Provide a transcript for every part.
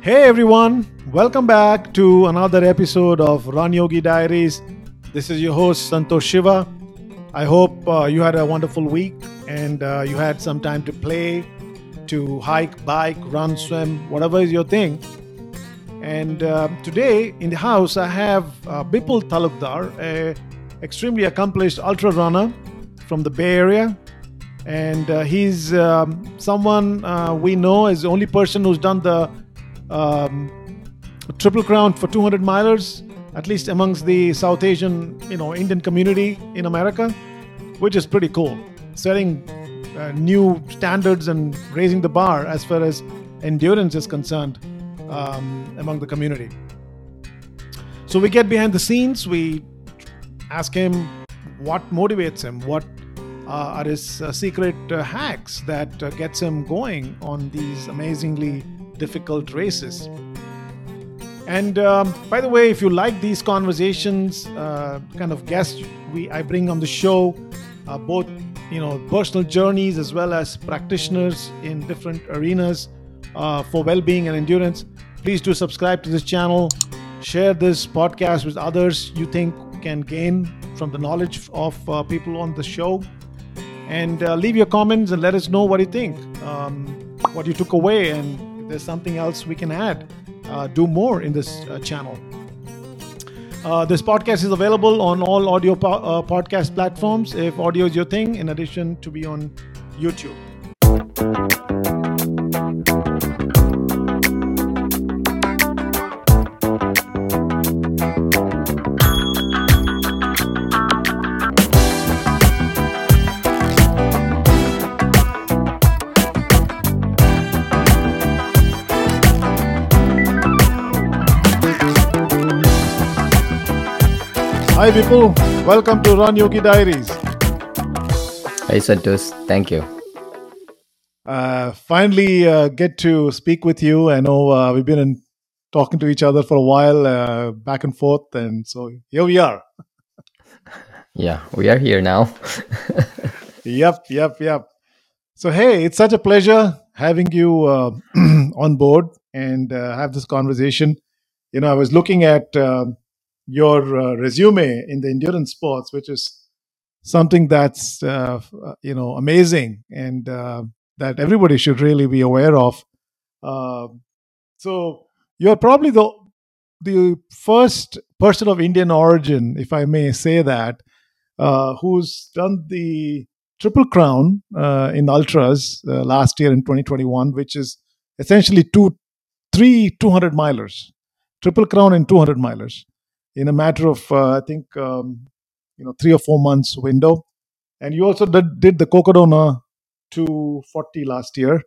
Hey everyone, welcome back to another episode of Run Yogi Diaries. This is your host Santosh Shiva. I hope uh, you had a wonderful week and uh, you had some time to play, to hike, bike, run, swim, whatever is your thing. And uh, today in the house, I have uh, Bipul Talukdar, a extremely accomplished ultra runner from the Bay Area. And uh, he's um, someone uh, we know is the only person who's done the um, Triple Crown for 200 milers, at least amongst the South Asian, you know, Indian community in America, which is pretty cool. Setting uh, new standards and raising the bar as far as endurance is concerned um, among the community. So we get behind the scenes. We ask him what motivates him, what uh, are his uh, secret uh, hacks that uh, gets him going on these amazingly difficult races. And um, by the way, if you like these conversations, uh, kind of guests we I bring on the show, uh, both you know personal journeys as well as practitioners in different arenas uh, for well-being and endurance, please do subscribe to this channel. Share this podcast with others you think can gain from the knowledge of uh, people on the show, and uh, leave your comments and let us know what you think, um, what you took away, and there's something else we can add uh, do more in this uh, channel. Uh, this podcast is available on all audio po- uh, podcast platforms if audio is your thing, in addition to be on YouTube. Hi, people. Welcome to Run Yogi Diaries. Hi, Santos. Thank you. Uh, finally, uh, get to speak with you. I know uh, we've been in, talking to each other for a while, uh, back and forth, and so here we are. Yeah, we are here now. Yep, yep, yep. So, hey, it's such a pleasure having you uh, on board and uh, have this conversation. You know, I was looking at uh, your uh, resume in the endurance sports, which is something that's, uh, uh, you know, amazing and uh, that everybody should really be aware of. Uh, so, you're probably the the first person of Indian origin, if I may say that, uh, who's done the Triple Crown in ultras last year in 2021, which is essentially two, three 200 milers, Triple Crown and 200 milers in a matter of uh, I think um, you know three or four months window. And you also did, did the Cocodona 240 last year.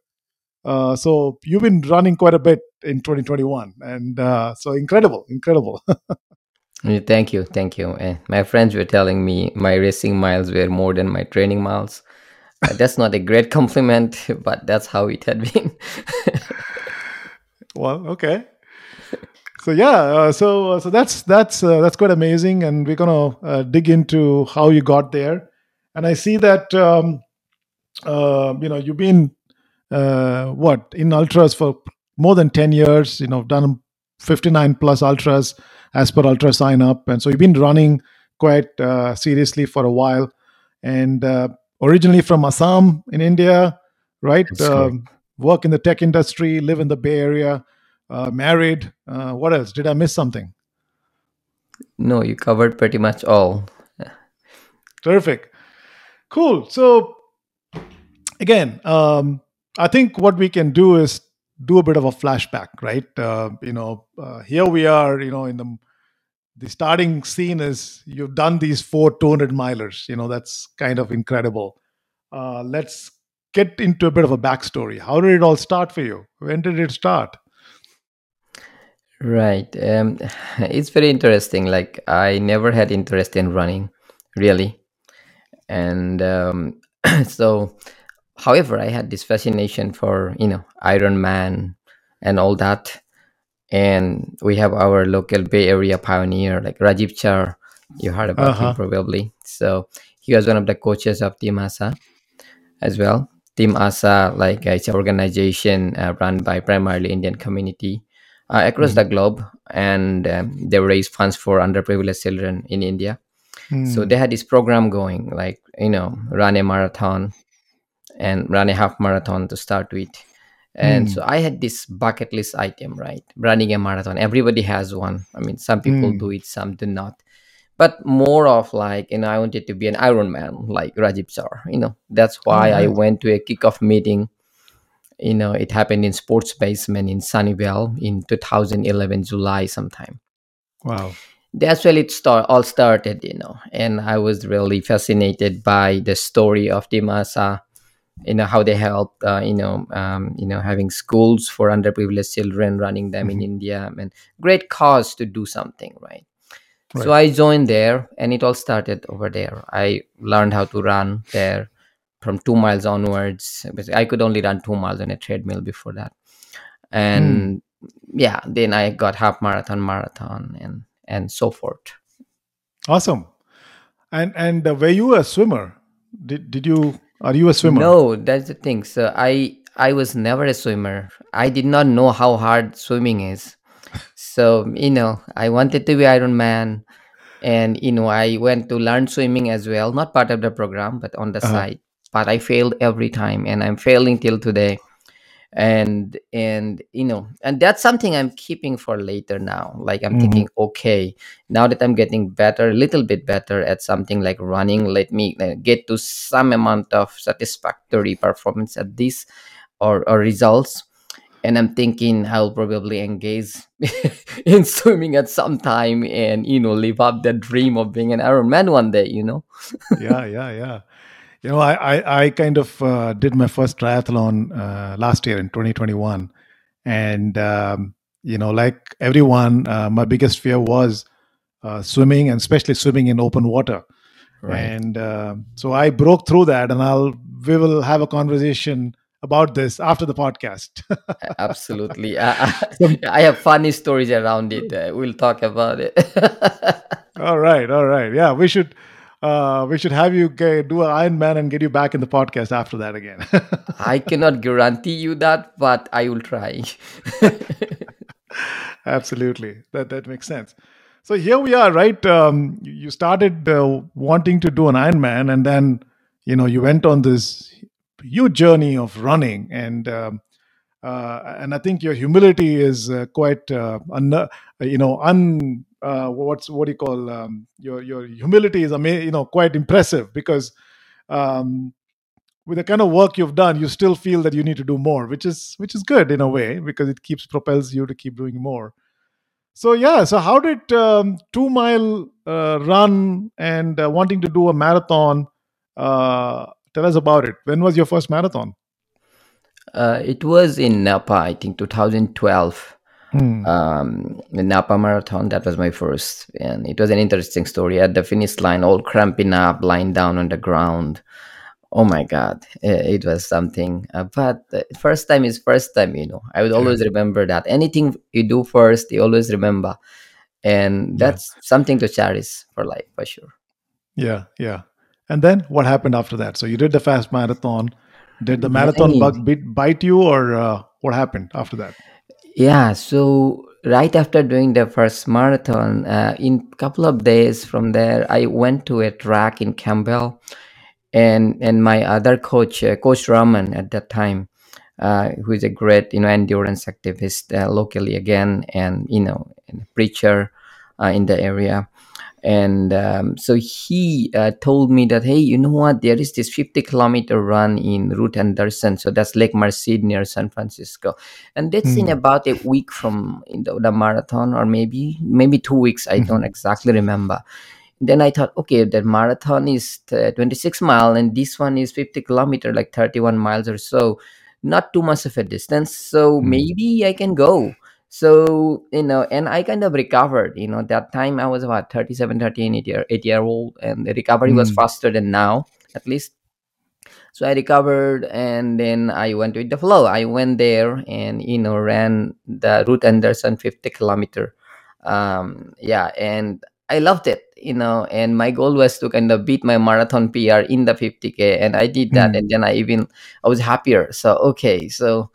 Uh, so you've been running quite a bit in 2021, and uh, so incredible, incredible. Thank you, thank you. And my friends were telling me my racing miles were more than my training miles. Uh, That's not a great compliment, but that's how it had been. well, okay. So yeah, uh, so uh, so that's that's uh, that's quite amazing, and we're gonna uh, dig into how you got there. And I see that um, uh, you know you've been uh, what in ultras for more than ten years. You know, done fifty nine plus ultras as per ultra sign up, and so you've been running quite uh, seriously for a while. And uh, originally from Assam in India, right? Um, work in the tech industry, live in the Bay Area, married. Uh, what else? Did I miss something? No, you covered pretty much all. Terrific. Cool. So again, um, I think what we can do is do a bit of a flashback, right? Uh, you know, uh, here we are. You know, in the the starting scene is you've done these four 200 milers. You know, that's kind of incredible. Uh, let's get into a bit of a backstory. How did it all start for you? When did it start? Right. Um, it's very interesting. Like I never had interest in running, really, and um, so, however, I had this fascination for you know Iron Man and all that. And we have our local Bay Area pioneer like Rajiv Char. You heard about him huh. probably. So he was one of the coaches of Team Asha as well. Team Asha, like uh, it's an organization uh, run by primarily Indian community uh, across Mm. the globe, and um, they raise funds for underprivileged children in India. So Mm. they had this program going, like you know, run a marathon and run a half marathon to start with. And Mm. so I had this bucket list item, right? Running a marathon. Everybody has one. I mean, some people Mm. do it, some do not. But more of like, you know, I wanted to be an Ironman, like Rajiv Char. You know, that's why I went to a kickoff meeting. You know, it happened in Sports Basement in Sunnyvale in 2011, July sometime Wow. that's where it start, all started, you know. And I was really fascinated by the story of Team Asha, you know, how they help, uh, you know, um, you know, having schools for underprivileged children, running them in Mhm. India, and great cause to do something, right? So I joined there, and it all started over there. I learned how to run there from two miles onwards. I could only run two miles on a treadmill before that, Mm. and yeah, then I got half marathon, marathon, and and so forth. Awesome. And and uh, were you a swimmer? Did did you are you a swimmer? No, that's the thing. So I I was never a swimmer. I did not know how hard swimming is. So you know, I wanted to be Iron Man, and you know, I went to learn swimming as well. Not part of the program, but on the Uh-huh. side. But I failed every time, and I'm failing till today. And and you know, and that's something I'm keeping for later now. Like I'm Mhm. thinking, okay, now that I'm getting better, a little bit better at something like running, let me uh, get to some amount of satisfactory performance at this or, or results and i'm thinking i'll probably engage in swimming at some time and you know live up that dream of being an ironman one day you know Yeah, yeah, yeah. You know, I I, I kind of uh, did my first triathlon uh, last year in 2021, and um, you know, like everyone, uh, my biggest fear was uh, swimming, and especially swimming in open water. right And uh, so I broke through that, and I'll we will have a conversation about this after the podcast. absolutely i, I have funny stories around it uh, we'll talk about it all right, all right, yeah, we should. Uh, we should have you get, do an Iron Man and get you back in the podcast after that again. i cannot guarantee you that but i will try Absolutely, that that makes sense. So here we are, right? Um, you started uh, wanting to do an Iron Man, and then you know you went on this huge journey of running, and um, uh, and I think your humility is uh, quite uh, un, uh, you know un uh, what's what do you call um, your your humility is ama- you know quite impressive because um, with the kind of work you've done, you still feel that you need to do more, which is which is good in a way because it keeps propels you to keep doing more. So yeah, so how did um, two mile uh, run and uh, wanting to do a marathon? Uh, tell us about it. When was your first marathon? uh, it was in napa i think 2012 Hmm. um, the Napa Marathon. That was my first, and it was an interesting story. At the finish line, all cramping up, lying down on the ground. Oh my God, it was something. Uh, but first time is first time, you know. I would Yeah, always remember that. Anything you do first, you always remember, and yeah, that's something to cherish for life for sure. yeah, yeah. And then what happened after that? So you did the fast marathon. Did the marathon bug bite you, or uh, what happened after that? Yeah, so right after doing the first marathon, uh, in couple of days from there, I went to a track in Campbell, and and my other coach, uh, Coach Raman at that time, uh, who is a great you know endurance activist uh, locally again, and you know and preacher uh, in the area and um, so he uh, told me that hey you know what? There is this 50 kilometer run in Ruth Anderson. So that's lake merced near san francisco. And that's in Hmm. about a week from in the, the marathon or maybe maybe two weeks. I don't exactly remember. Then i thought okay that marathon is uh, 26 mile and this one is 50 kilometer like 31 miles or so. Not too much of a distance. So Hmm. maybe i can go so you know and i kind of recovered you know that time i was about 37 38 year, 8 year old and the recovery was Hmm. faster than now at least so i recovered and then i went with the flow i went there and you know ran the Ruth Anderson 50 kilometer um yeah and i loved it you know and my goal was to kind of beat my marathon pr in the 50k and i did that Hmm. and then i even i was happier so okay so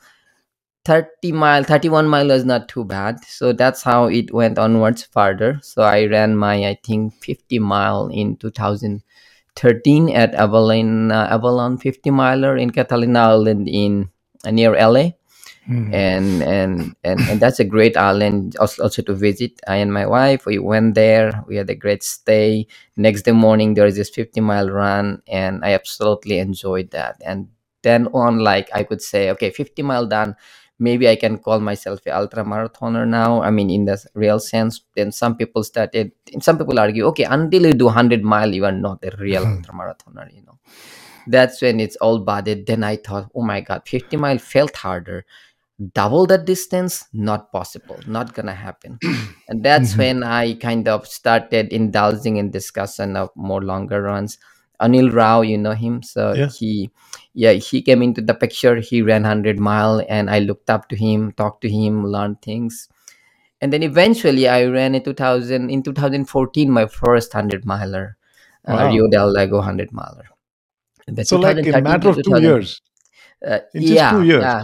30 mile 31 mile was not too bad. So that's how it went onwards further so i ran my i think 50 mile in 2013 at avalon uh, avalon 50 miler in catalina island in uh, near la Hmm. and and and, and that's a great island also, also to visit. I and my wife we went there. We had a great stay. Next day morning there is this 50 mile run and i absolutely enjoyed that. And then on like i could say okay 50 mile done maybe i can call myself an ultra marathoner now. I mean in the real sense then some people started some people argue okay until you do 100 mile you are not a real ultra marathoner you know. That's when it's all budded. Then i thought oh my god 50 mile felt harder. Double that distance? Not possible. Not gonna happen. And that's Mhm. when i kind of started indulging in discussion of more longer runs anil rao you know him? So Yeah. he yeah he came into the picture. He ran 100 mile and i looked up to him talked to him learned things. And then eventually i ran in 2000 in 2014 my first 100 miler uh, rio del lago 100 miler. So, like in a matter of two years, uh, in just yeah two years. yeah.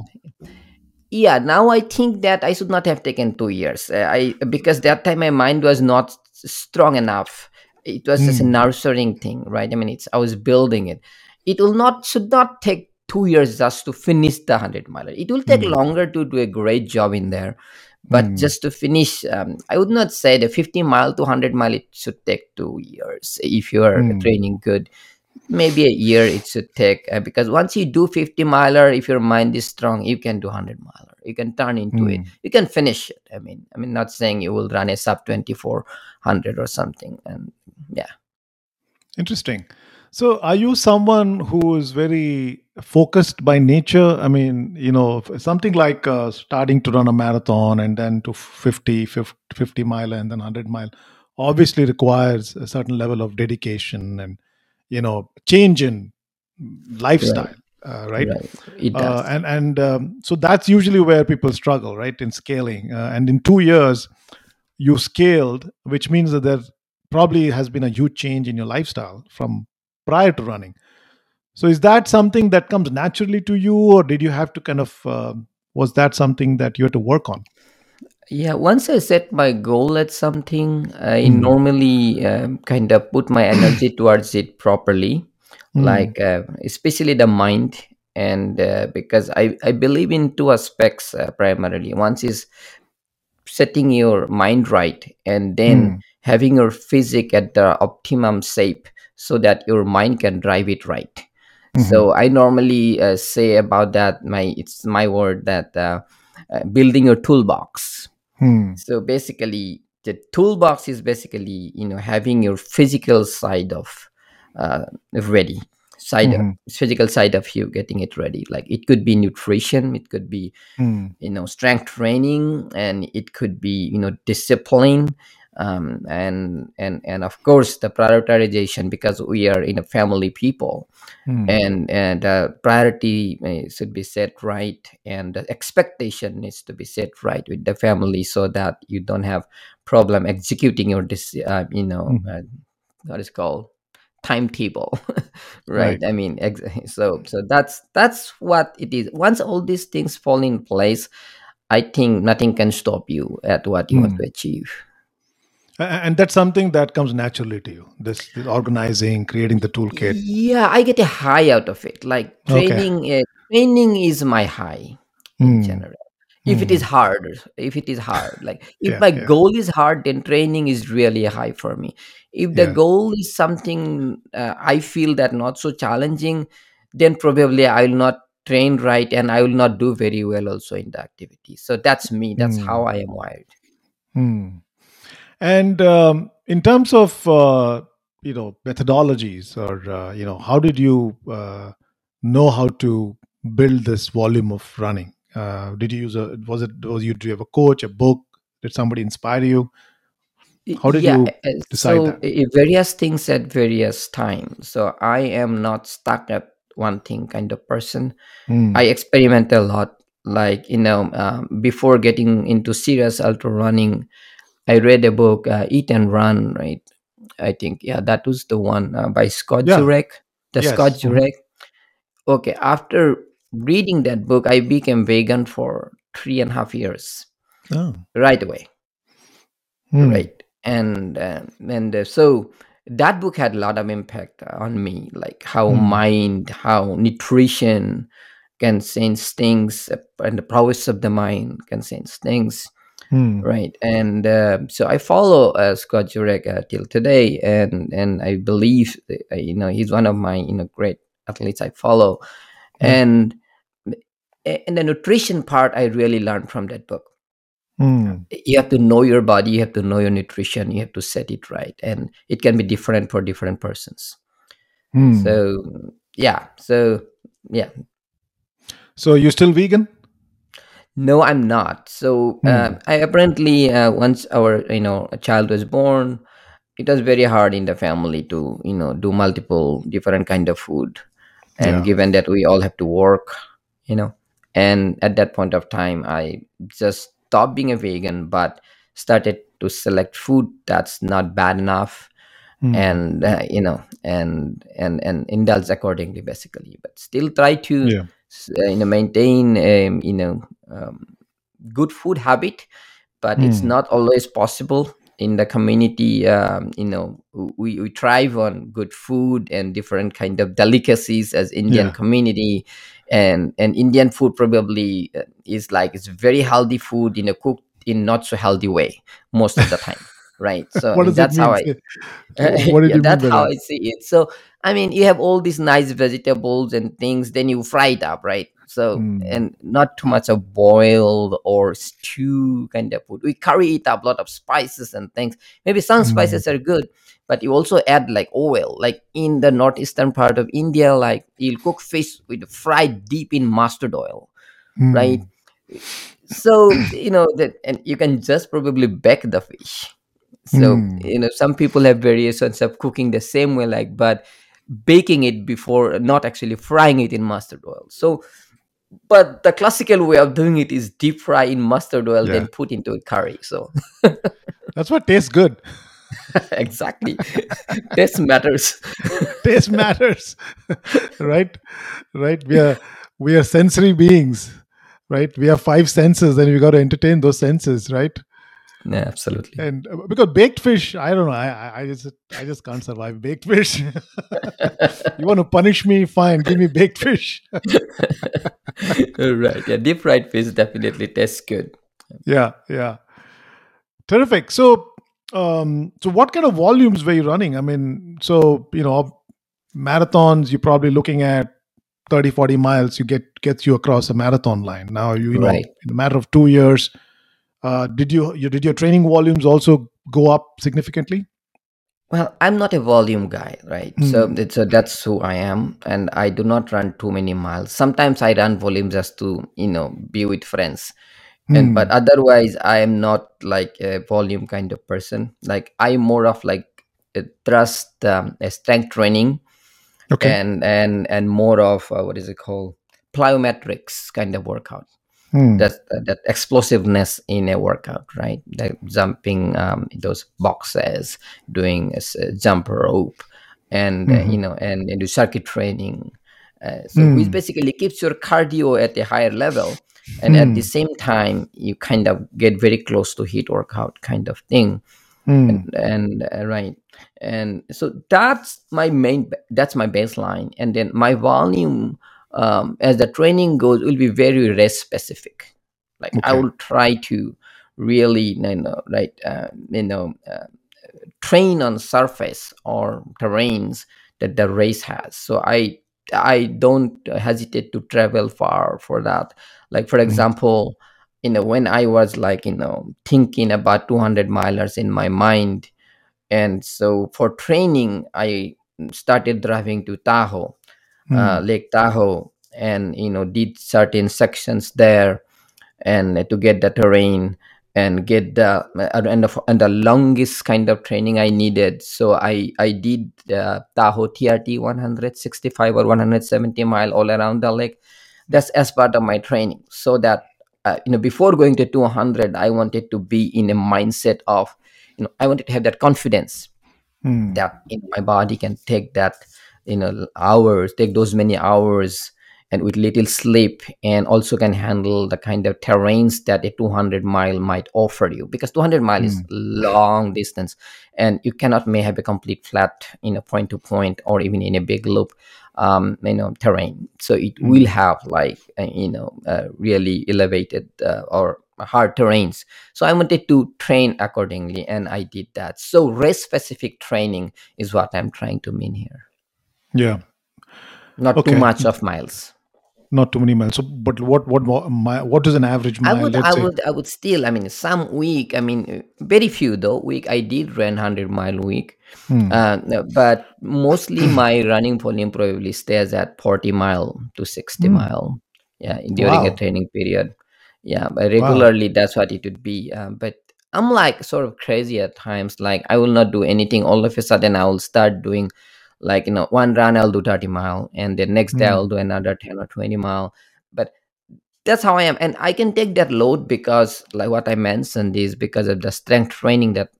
Yeah now i think that i should not have taken two years. Uh, i because that time my mind was not strong enough it was just a Hmm. nurturing thing right i mean it's i was building it it will not should not take two years just to finish the 100 miler it will take Hmm. longer to do a great job in there but Hmm. just to finish um, i would not say the 50 mile to 100 mile it should take two years if you are Hmm. training good maybe a year it should take uh, because once you do 50 miler if your mind is strong you can do 100 miler you can turn into it Hmm. you can finish it i mean i mean not saying you will run a sub 2400 or something and yeah Interesting. So, are you someone who is very focused by nature? I mean, you know, something like uh, starting to run a marathon and then to 50, 50, 50 mile and then 100 mile obviously requires a certain level of dedication and, you know, change in lifestyle, uh, right? right it Uh, does and and um, so that's usually where people struggle, right, in scaling. Uh, and in two years, you scaled, which means that there probably has been a huge change in your lifestyle from prior to running. So is that something that comes naturally to you, or did you have to kind of um was that something that you had to work on? yeah once i set my goal at something i Hmm. normally um, kind of put my energy towards it properly Hmm. like uh, especially the mind and uh, because i i believe in two aspects uh, primarily one is setting your mind right and then Hmm. Having your physic at the optimum shape so that your mind can drive it right Mhm. so i normally uh, say about that my it's my word that uh, uh, building your toolbox Hmm. so basically the toolbox is basically you know having your physical side of uh, ready side Mhm. physical side of you getting it ready like it could be nutrition it could be Hmm. you know strength training and it could be you know discipline um, and and and of course the prioritization because we are in a family people Hmm. and and uh, priority uh, should be set right and the expectation needs to be set right with the family so that you don't have problem executing your dis- uh, you know Mhm. uh, what is called timetable Right. right i mean ex- so so that's that's what it is once all these things fall in place i think nothing can stop you at what you want Hmm. to achieve And that's something that comes naturally to you. This, this organizing, creating the toolkit. yeah i get a high out of it like Okay. training uh, training is my high in Hmm. general if it is Hmm. hard if it is hard like if Yeah. my Yeah. goal is hard then training is really high for me if the Yeah. goal is something uh, i feel that not so challenging then probably i will not train right and i will not do very well also in the activity so that's me that's how Hmm. i am wired Hmm. And um, in terms of uh, you know methodologies, or uh, you know, how did you uh, know how to build this volume of running? Uh, did you use a was it was you do you have a coach, a book? Did somebody inspire you? How did yeah you uh, decide so that? various things at various times so i am not stuck at one thing kind of person Hmm. I experiment a lot. Like you know, um, before getting into serious ultra running, I read a book, uh, Eat and Run. Right? I think yeah, that was the one uh, by Scott Yeah. Jurek. The Yes. Scott Mhm. Jurek. Okay, after reading that book, I became vegan for three and a half years Oh. right away Hmm. right and uh, and uh, so that book had a lot of impact on me like how Hmm. mind how nutrition can sense things uh, and the prowess of the mind can sense things Hmm. right and uh, so i follow uh, scott jurek uh, till today and and i believe uh, you know he's one of my you know great athletes i follow Hmm. and and the nutrition part i really learned from that book Hmm. you have to know your body you have to know your nutrition you have to set it right and it can be different for different persons Hmm. so yeah so yeah So you're still vegan? No i'm not so Hmm. um, i apparently uh, once our you know a child was born it was very hard in the family to you know do multiple different kind of food and Yeah. given that we all have to work you know and at that point of time i just stopped being a vegan but started to select food that's not bad enough Hmm. and uh, you know and and and indulge accordingly basically but still try to yeah. s- uh, you know maintain um, you know um, good food habit but it's Hmm. not always possible in the community um, you know we, we thrive on good food and different kind of delicacies as indian Yeah. community and and indian food probably uh, is like it's very healthy food in a cooked in not so healthy way most of the time right so I what mean, does it that's how i yeah, that's how that? I see it. So, I mean, you have all these nice vegetables and things, then you fry it up, right? So, Hmm. and not too much of boiled or stew kind of food. We curry it up, a lot of spices and things. Maybe some Hmm. spices are good, but you also add like oil. Like in the northeastern part of India, like you'll cook fish with fried deep in mustard oil, Hmm. right? So, you know, that, and you can just probably bake the fish so Hmm. you know some people have variations of cooking the same way like but baking it before not actually frying it in mustard oil so but the classical way of doing it is deep fry in mustard oil Yeah. then put into a curry so That's what tastes good. exactly taste matters Taste matters. right? Right? We are we are sensory beings. Right? We have five senses and we got to entertain those senses, right? Yeah absolutely And uh, because baked fish, I don't know. I, I, I just I just can't survive baked fish. you want to punish me? Fine, give me baked fish. right yeah deep fried fish definitely tastes good yeah, yeah. Terrific. So um so what kind of volumes were you running? I mean, so you know, marathons, you're probably looking at 30, 40 miles, you get gets you across a marathon line. Now you, you know, Right. in a matter of two years, uh, did you, you did your training volumes also go up significantly? Well, I'm not a volume guy, right? So Hmm. it's so that's who I am, and I do not run too many miles. Sometimes I run volumes just to you know be with friends, and but Hmm. otherwise I am not like a volume kind of person. Like I'm more of like a thrust, um, a strength training, Okay. and and and more of uh, what is it called plyometrics kind of workout Hmm. that that explosiveness in a workout, right? Like jumping um, those boxes, doing a, jump rope, and uh, Mhm. you know, and, and do circuit training. Uh, so which basically keeps your cardio at a higher level, and at the Hmm. same time you kind of get very close to heat workout kind of thing Hmm. and and uh, right and so that's my main that's my baseline and then my volume um, as the training goes will be very race specific. Like i will try to really you know right uh, you know uh, train on surface or terrains that the race has. So i i don't hesitate to travel far for that. Like for Mhm. example you know when i was like you know thinking about 200 milers in my mind and so for training i started driving to tahoe uh, Hmm. lake tahoe and you know did certain sections there and to get the terrain and get the and the, and the longest kind of training I needed. So I I did the Tahoe TRT 165 or 170 mile all around the lake. That's as part of my training. So that uh, you know before going to 200, I wanted to be in a mindset of you know I wanted to have that confidence Hmm. that you know, my body can take that you know hours take those many hours and with little sleep and also can handle the kind of terrains that a 200 mile might offer you because 200 mile is Mm. long distance and you cannot may have a complete flat in a point to point or even in a big loop um, you know terrain so it will Mm. have like uh, you know uh, really elevated uh, or hard terrains so i wanted to train accordingly and i did that so race specific training is what i'm trying to mean here Yeah. not too much of miles Not too many miles. So, but what what what is an average mile? I would, I say. would, I would still. I mean, some week. I mean, very few though. Week I did run hundred mile week, Hmm. uh, but mostly my running volume probably stays at forty mile to sixty Hmm. mile. Yeah, during a training period. Yeah, but Wow. regularly that's what it would be. Uh, but I'm like sort of crazy at times. Like I will not do anything. All of a sudden, I will start doing like you know one run I'll do thirty mile, and the next day Hmm. I'll do another ten or twenty mile. But that's how I am, and I can take that load because, like what I mentioned, is because of the strength training that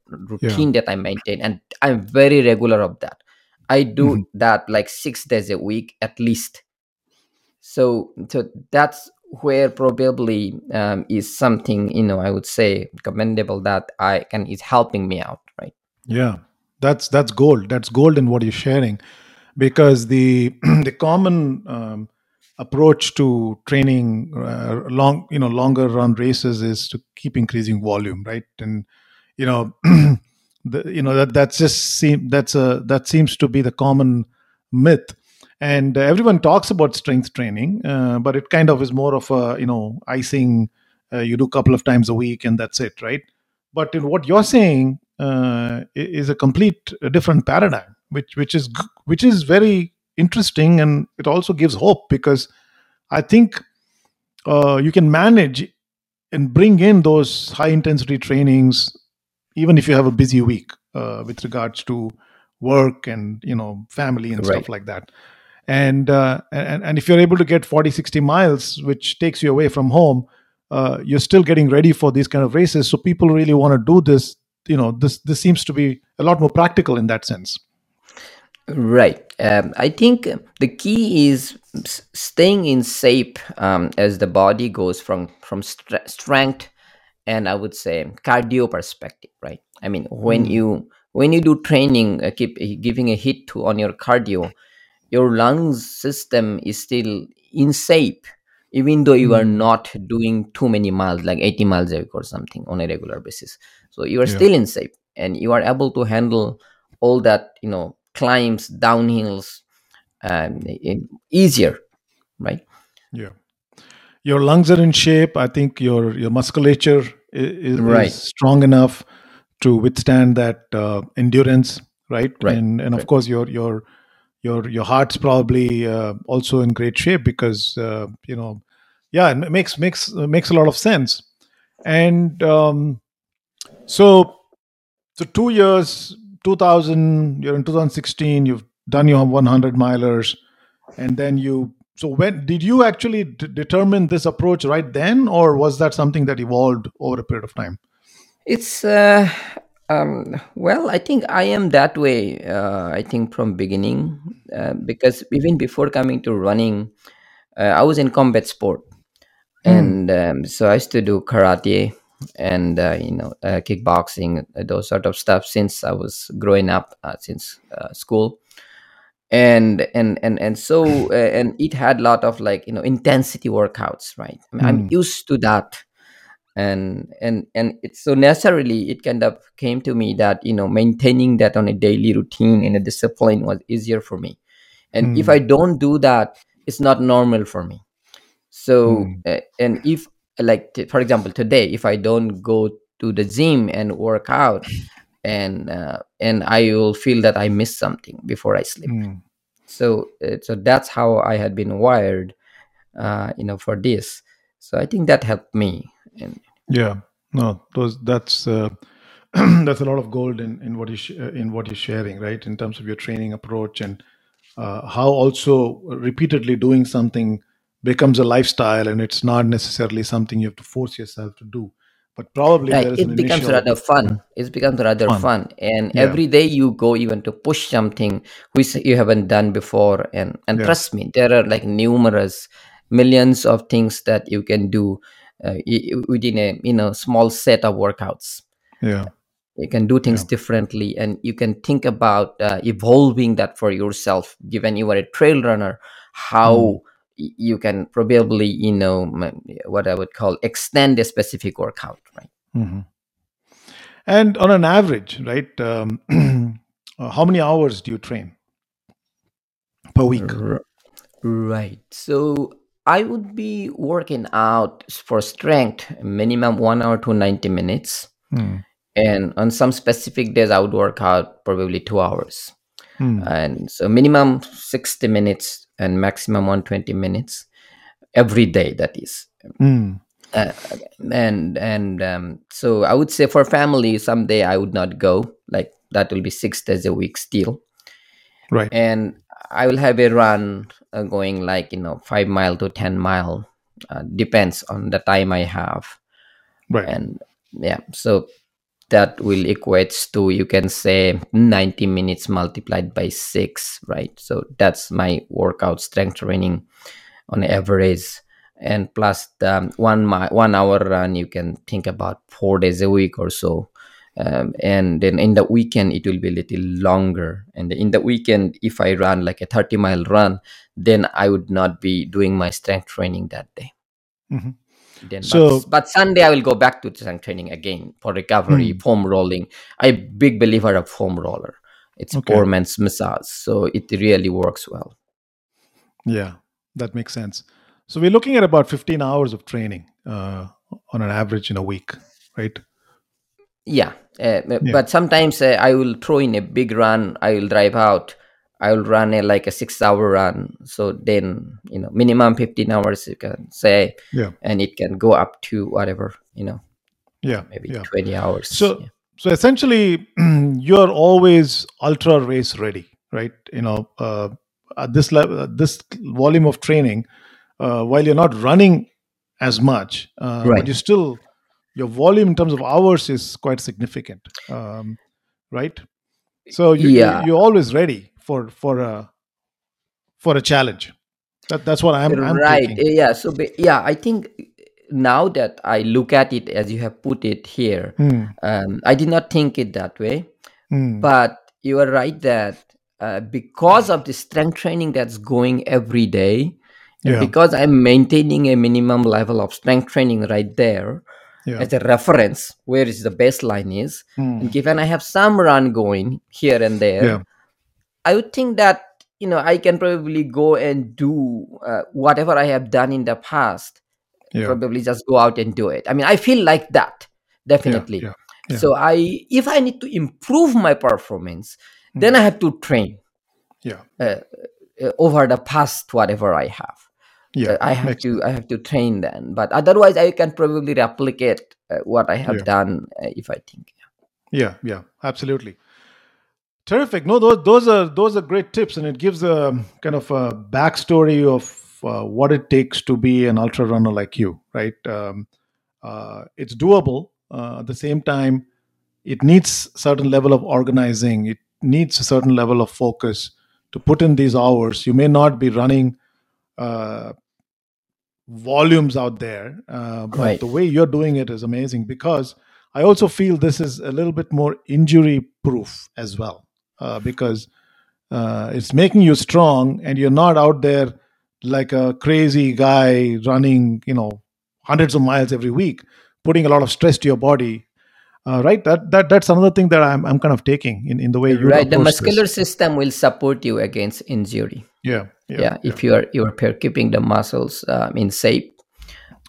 Yeah. routine that I maintain, and I'm very regular of that. I do Mhm. that like six days a week at least. So, so that's where probably um, is something you know I would say commendable that I can is helping me out, right? Yeah. That's that's gold. That's gold in what you're sharing, because the the common um, approach to training uh, long you know longer run races is to keep increasing volume, right? And you know the, you know that that's just seem that's a that seems to be the common myth and everyone talks about strength training uh, but it kind of is more of a you know icing uh, you do a couple of times a week and that's it right but in what you're saying is a complete uh, different paradigm which which is which is very interesting and it also gives hope because i think uh, you can manage and bring in those high intensity trainings even if you have a busy week uh, with regards to work and you know family and Right. stuff like that and uh, and, and if you're able to get 40 60 miles which takes you away from home uh, you're still getting ready for these kind of races so people really want to do this you know this this seems to be a lot more practical in that sense Right. Um, I think the key is staying in shape um, as the body goes from from stre- strength and I would say cardio perspective. Right. I mean, when Mm, you when you do training, uh, keep uh, giving a hit to on your cardio, your lungs system is still in shape, even though you are mm, not doing too many miles, like eighty miles a week or something on a regular basis. So you are yeah. still in shape, and you are able to handle all that you know climbs downhills um, easier right? Yeah. Your lungs are in shape. I think your your musculature is, is right. strong enough to withstand that uh, endurance right? Right. And and of right. course your your your your heart's probably uh, also in great shape because uh, you know yeah it makes makes makes a lot of sense. And um, so so two years 2000 you're in 2016 you've done your 100 milers and then you so when did you actually d- determine this approach right then or was that something that evolved over a period of time? It's uh, um, well i think i am that way uh, i think from beginning uh, because even before coming to running uh, i was in combat sport Hmm. and um, so i used to do karate and uh, you know uh, kickboxing uh, those sort of stuff since i was growing up uh, since uh, school and and and and so uh, and it had a lot of like you know intensity workouts right I mean, i'm Hmm. used to that and and and it's so necessarily it kind of came to me that you know maintaining that on a daily routine and a discipline was easier for me and if i Hmm. don't do that it's not normal for me so Hmm. uh, and if like t- for example today if i don't go to the gym and work out and uh, and i will feel that i miss something before i sleep Hmm. so uh, so that's how i had been wired uh, you know for this so i think that helped me and Yeah, no, those that's uh, that's a lot of gold in in what you sh- uh, in what you're sharing, right? In terms of your training approach and uh, how also repeatedly doing something becomes a lifestyle, and it's not necessarily something you have to force yourself to do. but probably Right, there is an it becomes initial rather fun. It becomes rather fun. fun, and Yeah, every day you go even to push something which you haven't done before, and and yeah, trust me, there are like numerous millions of things that you can do uh, within a you know small set of workouts. yeah, You can do things yeah. differently, and you can think about uh, evolving that for yourself. Given you are a trail runner, Mm, how y- you can probably you know what I would call extend a specific workout, right? mhm. And on an average, right? Um, uh, how many hours do you train per week? Right. So I would be working out for strength minimum one hour to 90 minutes. Mm, And on some specific days, I would work out probably two hours. mm, And so minimum 60 minutes and maximum 120 minutes every day, that is. mm, Uh, and and um, so I would say for family, someday I would not go. Like that will be six days a week still. right. and I will have a run uh, going like you know five mile to ten mile, uh, depends on the time I have, Right. and yeah, so that will equates to you can say ninety minutes multiplied by six, right? So that's my workout strength training on average, and plus the one mi- one hour run, you can think about four days a week or so um, and then in the weekend it will be a little longer and in the weekend if i run like a 30 mile run then i would not be doing my strength training that day Mhm. then So, but, but sunday i will go back to strength training again for recovery mm, foam rolling i'm a big believer of foam roller it's okay. poor man's massage so it really works well Yeah, that makes sense. So we're looking at about 15 hours of training uh, on an average in a week, right? yeah uh, Yeah. but sometimes uh, i will throw in a big run i will drive out i will run a like a six hour run so then you know minimum 15 hours you can say Yeah. and it can go up to whatever you know Yeah. maybe Yeah. 20 hours So, yeah. so essentially, you're always ultra race ready, right? You know, uh, at this level, this volume of training, uh, while you're not running as much, uh, but right you still your volume in terms of hours is quite significant, um, right? So you, you yeah you're always ready for for a for a challenge. That that's what I'm I'm right uh, yeah so yeah i think now that i look at it as you have put it here Hmm. um, i did not think it that way Hmm. but you are right that uh, because of the strength training that's going every day Yeah. because i'm maintaining a minimum level of strength training right there Yeah. as a reference where is the baseline is Hmm. and given i have some run going here and there Yeah. i would think that you know i can probably go and do uh, whatever i have done in the past Yeah. probably just go out and do it i mean i feel like that definitely so i if i need to improve my performance then Hmm. i have to train Yeah. uh, uh, over the past whatever i have Yeah. Uh, i have Makes sense. to i have to train then but otherwise i can probably replicate uh, what i have Yeah. done uh, if i think Yeah, yeah, absolutely. Terrific. No, those those are those are great tips, and it gives a kind of a backstory of uh, what it takes to be an ultra runner like you, right? Um, uh, it's doable. Uh, at the same time, it needs certain level of organizing. It needs a certain level of focus to put in these hours. You may not be running uh, volumes out there, uh, but right. the way you're doing it is amazing because I also feel this is a little bit more injury proof as well uh, because uh, it's making you strong and you're not out there like a crazy guy running, you know, hundreds of miles every week, putting a lot of stress to your body. Uh, right, that that that's another thing that I'm I'm kind of taking in, in the way you right the muscular this. system will support you against injury. Yeah, yeah, yeah yeah, if you are you are keeping the muscles um, in shape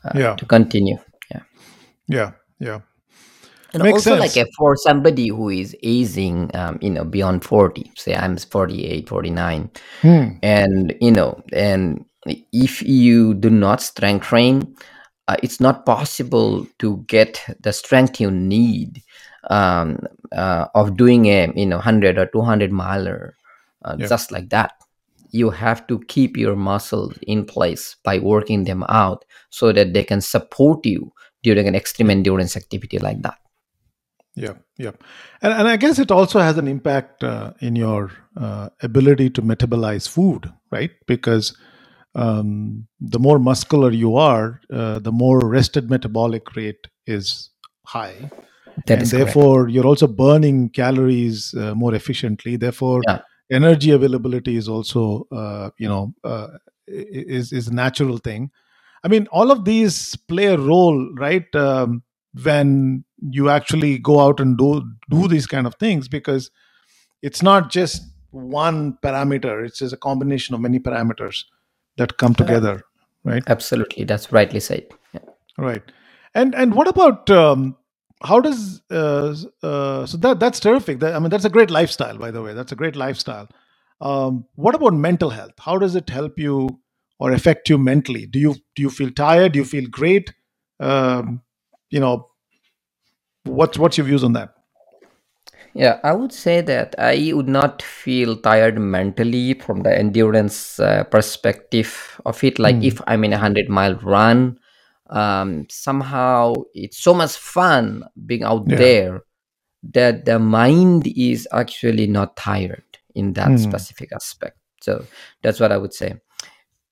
uh, yeah, to continue yeah yeah, yeah. and Makes also like sense. uh, for somebody who is aging um, you know beyond 40 say i'm 48 49 Hmm. and you know and if you do not strength train uh, it's not possible to get the strength you need um, uh, of doing a you know 100 or 200 miler uh, Yeah, just like that you have to keep your muscles in place by working them out so that they can support you during an extreme endurance activity like that. Yeah, yeah, and and I guess it also has an impact uh, in your uh, ability to metabolize food, right? Because um, the more muscular you are, uh, the more rested metabolic rate is high, That and is correct. therefore you're also burning calories uh, more efficiently. Therefore, Yeah. Energy availability is also uh, you know uh, is is a natural thing. I mean, all of these play a role, right? Um, when you actually go out and do do these kind of things, because it's not just one parameter; it's just a combination of many parameters that come together, right? absolutely, that's rightly said. Yeah. Right. And and what about um, how does uh, uh, so that that's terrific. That, I mean, that's a great lifestyle, by the way. That's a great lifestyle. Um, what about mental health? How does it help you or affect you mentally? Do you do you feel tired? Do you feel great? Um, you know, what's what's your views on that? Yeah, I would say that I would not feel tired mentally from the endurance uh, perspective of it. Like Mm, if I'm in a hundred mile run, um, somehow it's so much fun being out yeah. there that the mind is actually not tired in that Mm, specific aspect. So that's what I would say.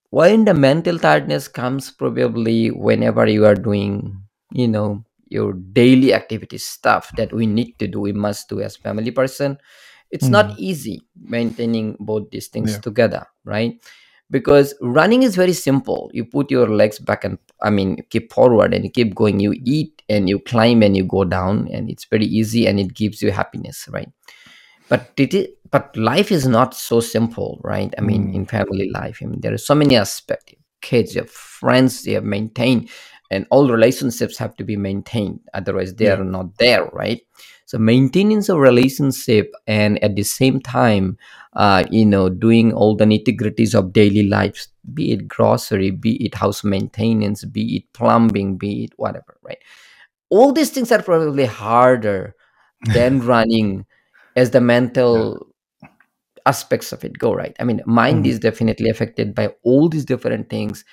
when the mental tiredness comes probably whenever you are doing you know your daily activity stuff that we need to do we must do as family person it's not mm, easy maintaining both these things yeah. together right because running is very simple. You put your legs back and i mean keep forward and you keep going. You eat and you climb and you go down and it's very easy and it gives you happiness right? But it is, but life is not so simple right? I mean Mm, in family life i mean there are so many aspects. Kids you have friends you have maintained and all relationships have to be maintained. Otherwise they yeah. are not there right? So maintenance of relationship and at the same time uh, you know doing all the nitty-gritties of daily life be it grocery be it house maintenance be it plumbing be it whatever right? All these things are probably harder than running as the mental aspects of it go right? I mean mind Mm, is definitely affected by all these different things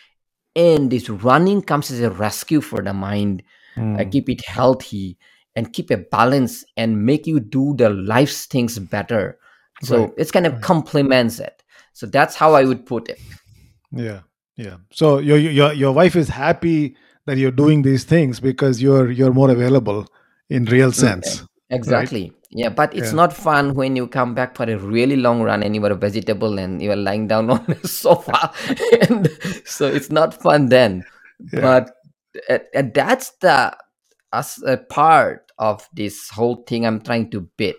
and this running comes as a rescue for the mind. Uh, mm, keep it healthy and keep a balance and make you do the life's things better right. so it's kind of Right. complements it so that's how i would put it Yeah, yeah. So your your your wife is happy that you're doing these things because you're you're more available in real sense, right? exactly yeah but it's Yeah, not fun when you come back for a really long run and you are a vegetable and you are lying down on a sofa and so it's not fun then yeah, but uh, that's the as a part of this whole thing i'm trying to bid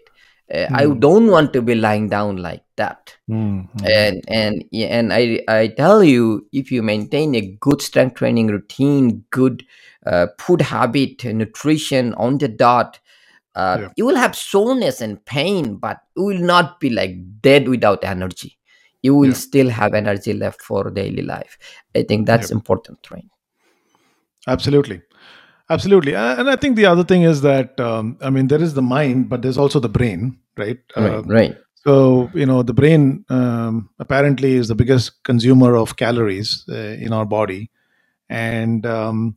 uh, i mm, don't want to be lying down like that. Mm, mm, and and and i i tell you if you maintain a good strength training routine good uh, food habit nutrition on the dot uh, yeah, you will have soreness and pain but you will not be like dead without energy. You will yeah, still have energy left for daily life. I think yeah. that's important right? Absolutely, absolutely. And I think the other thing is that um, I mean there is the mind, but there's also the brain, right? right Um, right so you know the brain um, apparently is the biggest consumer of calories uh, in our body, and um,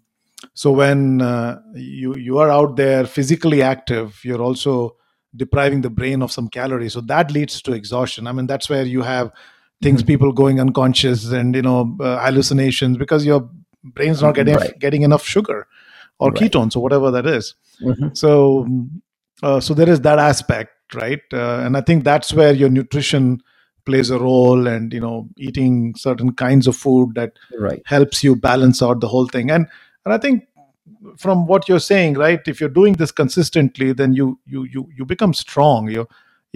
so when uh, you you are out there physically active you're also depriving the brain of some calories so that leads to exhaustion i mean that's where you have things Mhm. people going unconscious and you know uh, hallucinations because your brain's not getting right getting enough sugar or right. ketones or whatever that is. Mhm. so uh, so there is that aspect right? Uh, and i think that's where your nutrition plays a role and you know eating certain kinds of food that right. helps you balance out the whole thing. And and i think from what you're saying right if you're doing this consistently then you you you you become strong. You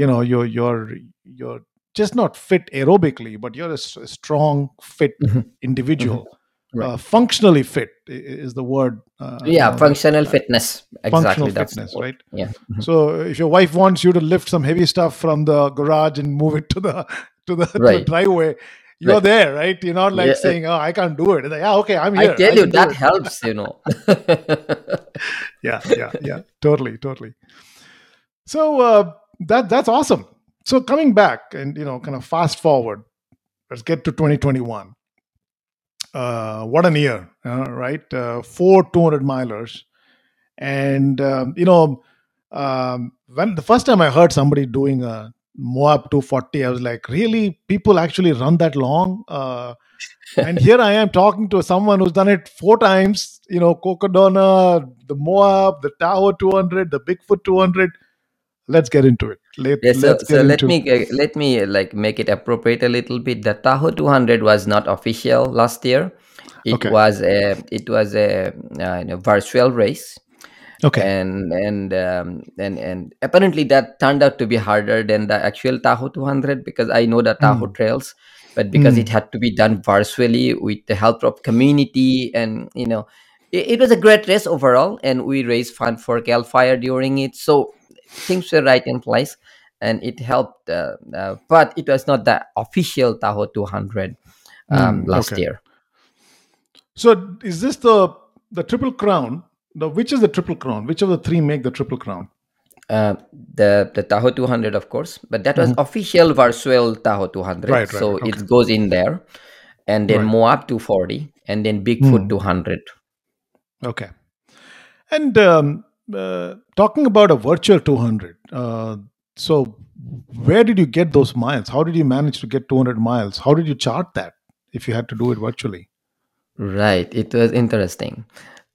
you know you're you're you're just not fit aerobically but you're a strong fit Mhm. Mhm. individual right. uh, functionally fit i- i- is the word uh, yeah know that functional uh, fitness. Functional that's fitness word right? yeah. Mhm. so if your wife wants you to lift some heavy stuff from the garage and move it to the to the to the driveway you're right. there right? You're not like yeah. uh, saying oh i can't do it. It's like, yeah okay i'm here. i here tell i you that it. helps you know. Yeah yeah yeah. Totally totally. So uh, that that's awesome. So coming back and you know kind of fast forward let's get to 2021 Uh, what an year, uh, right? Uh, four 200 milers. And, um, you know, um, when the first time I heard somebody doing a Moab 240, I was like, really? People actually run that long? Uh, and here I am talking to someone who's done it four times, you know, Cocodona, the Moab, the Tahoe 200, the Bigfoot 200. Let's get into it. Let, Yeah, so so let me let me uh, like make it appropriate a little bit. The Tahoe 200 was not official last year. It Okay. was a it was a uh, you know, virtual race, Okay. and and um, and and apparently that turned out to be harder than the actual Tahoe 200 because I know the Tahoe Mm, trails, but because it mm, had to be done virtually with the help of community and you know it, it was a great race overall, and we raised fund for Cal Fire during it, so things were right in place, and it helped. Uh, uh, but it was not the official Tahoe 200 um, mm, last okay. year. So is this the the triple crown? The which is the triple crown? Which of the three make the triple crown? Uh, the the Tahoe 200, of course, but that was hmm official virtual Tahoe 200, Right, right, so. Okay. it goes in there, and then Right. Moab 240, and then Bigfoot Mm, 200. okay. And um, uh, talking about a virtual 200, uh, so where did you get those miles? How did you manage to get 200 miles? How did you chart that if you had to do it virtually? Right, it was interesting.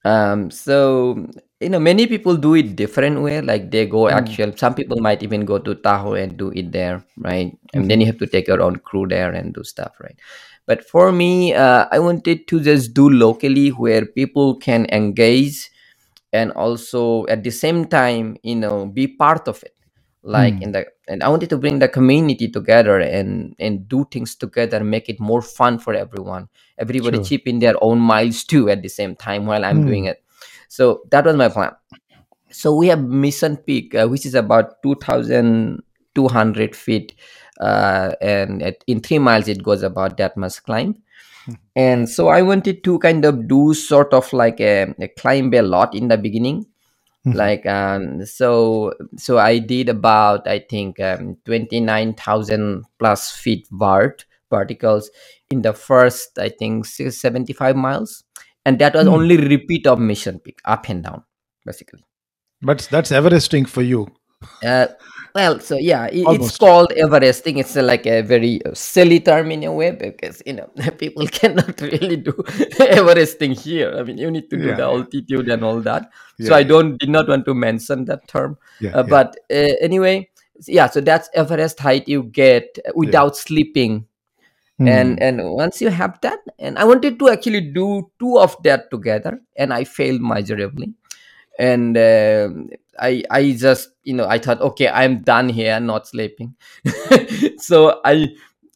Um, so you know, many people do it different way. Like they go Mm, actual. Some people might even go to Tahoe and do it there, right? And then hmm you have to take your own crew there and do stuff, right? But for me, uh, I wanted to just do locally where people can engage and also at the same time you know be part of it. Like Mm, in the and i wanted to bring the community together and and do things together make it more fun for everyone. Everybody sure. chip in their own miles too at the same time while i'm doing Mm, it. So that was my plan. So we have mission peak uh, which is about 2200 feet uh, and at, in three miles it goes about that much climb and so i wanted to kind of do sort of like a, a climb a lot in the beginning. Mhm, like um so so i did about i think um 29000 plus feet vert particles in the first i think 75 miles. And that was mm. only repeat of mission peak up and down basically. But that's Everesting for you, uh, well, so yeah, i- it's almost. called Everesting. It's uh, like a very uh, silly term in a way because you know people cannot really do Everesting here. I mean, you need to do Yeah, the yeah, altitude and all that. So yeah, I yeah, don't did not want to mention that term. yeah, Uh, yeah, but uh, anyway, yeah. So that's Everest height you get yeah. without sleeping, and Mm, and once you have that, and I wanted to actually do two of that together, and I failed miserably and um i i just you know i thought okay i'm done here not sleeping. So i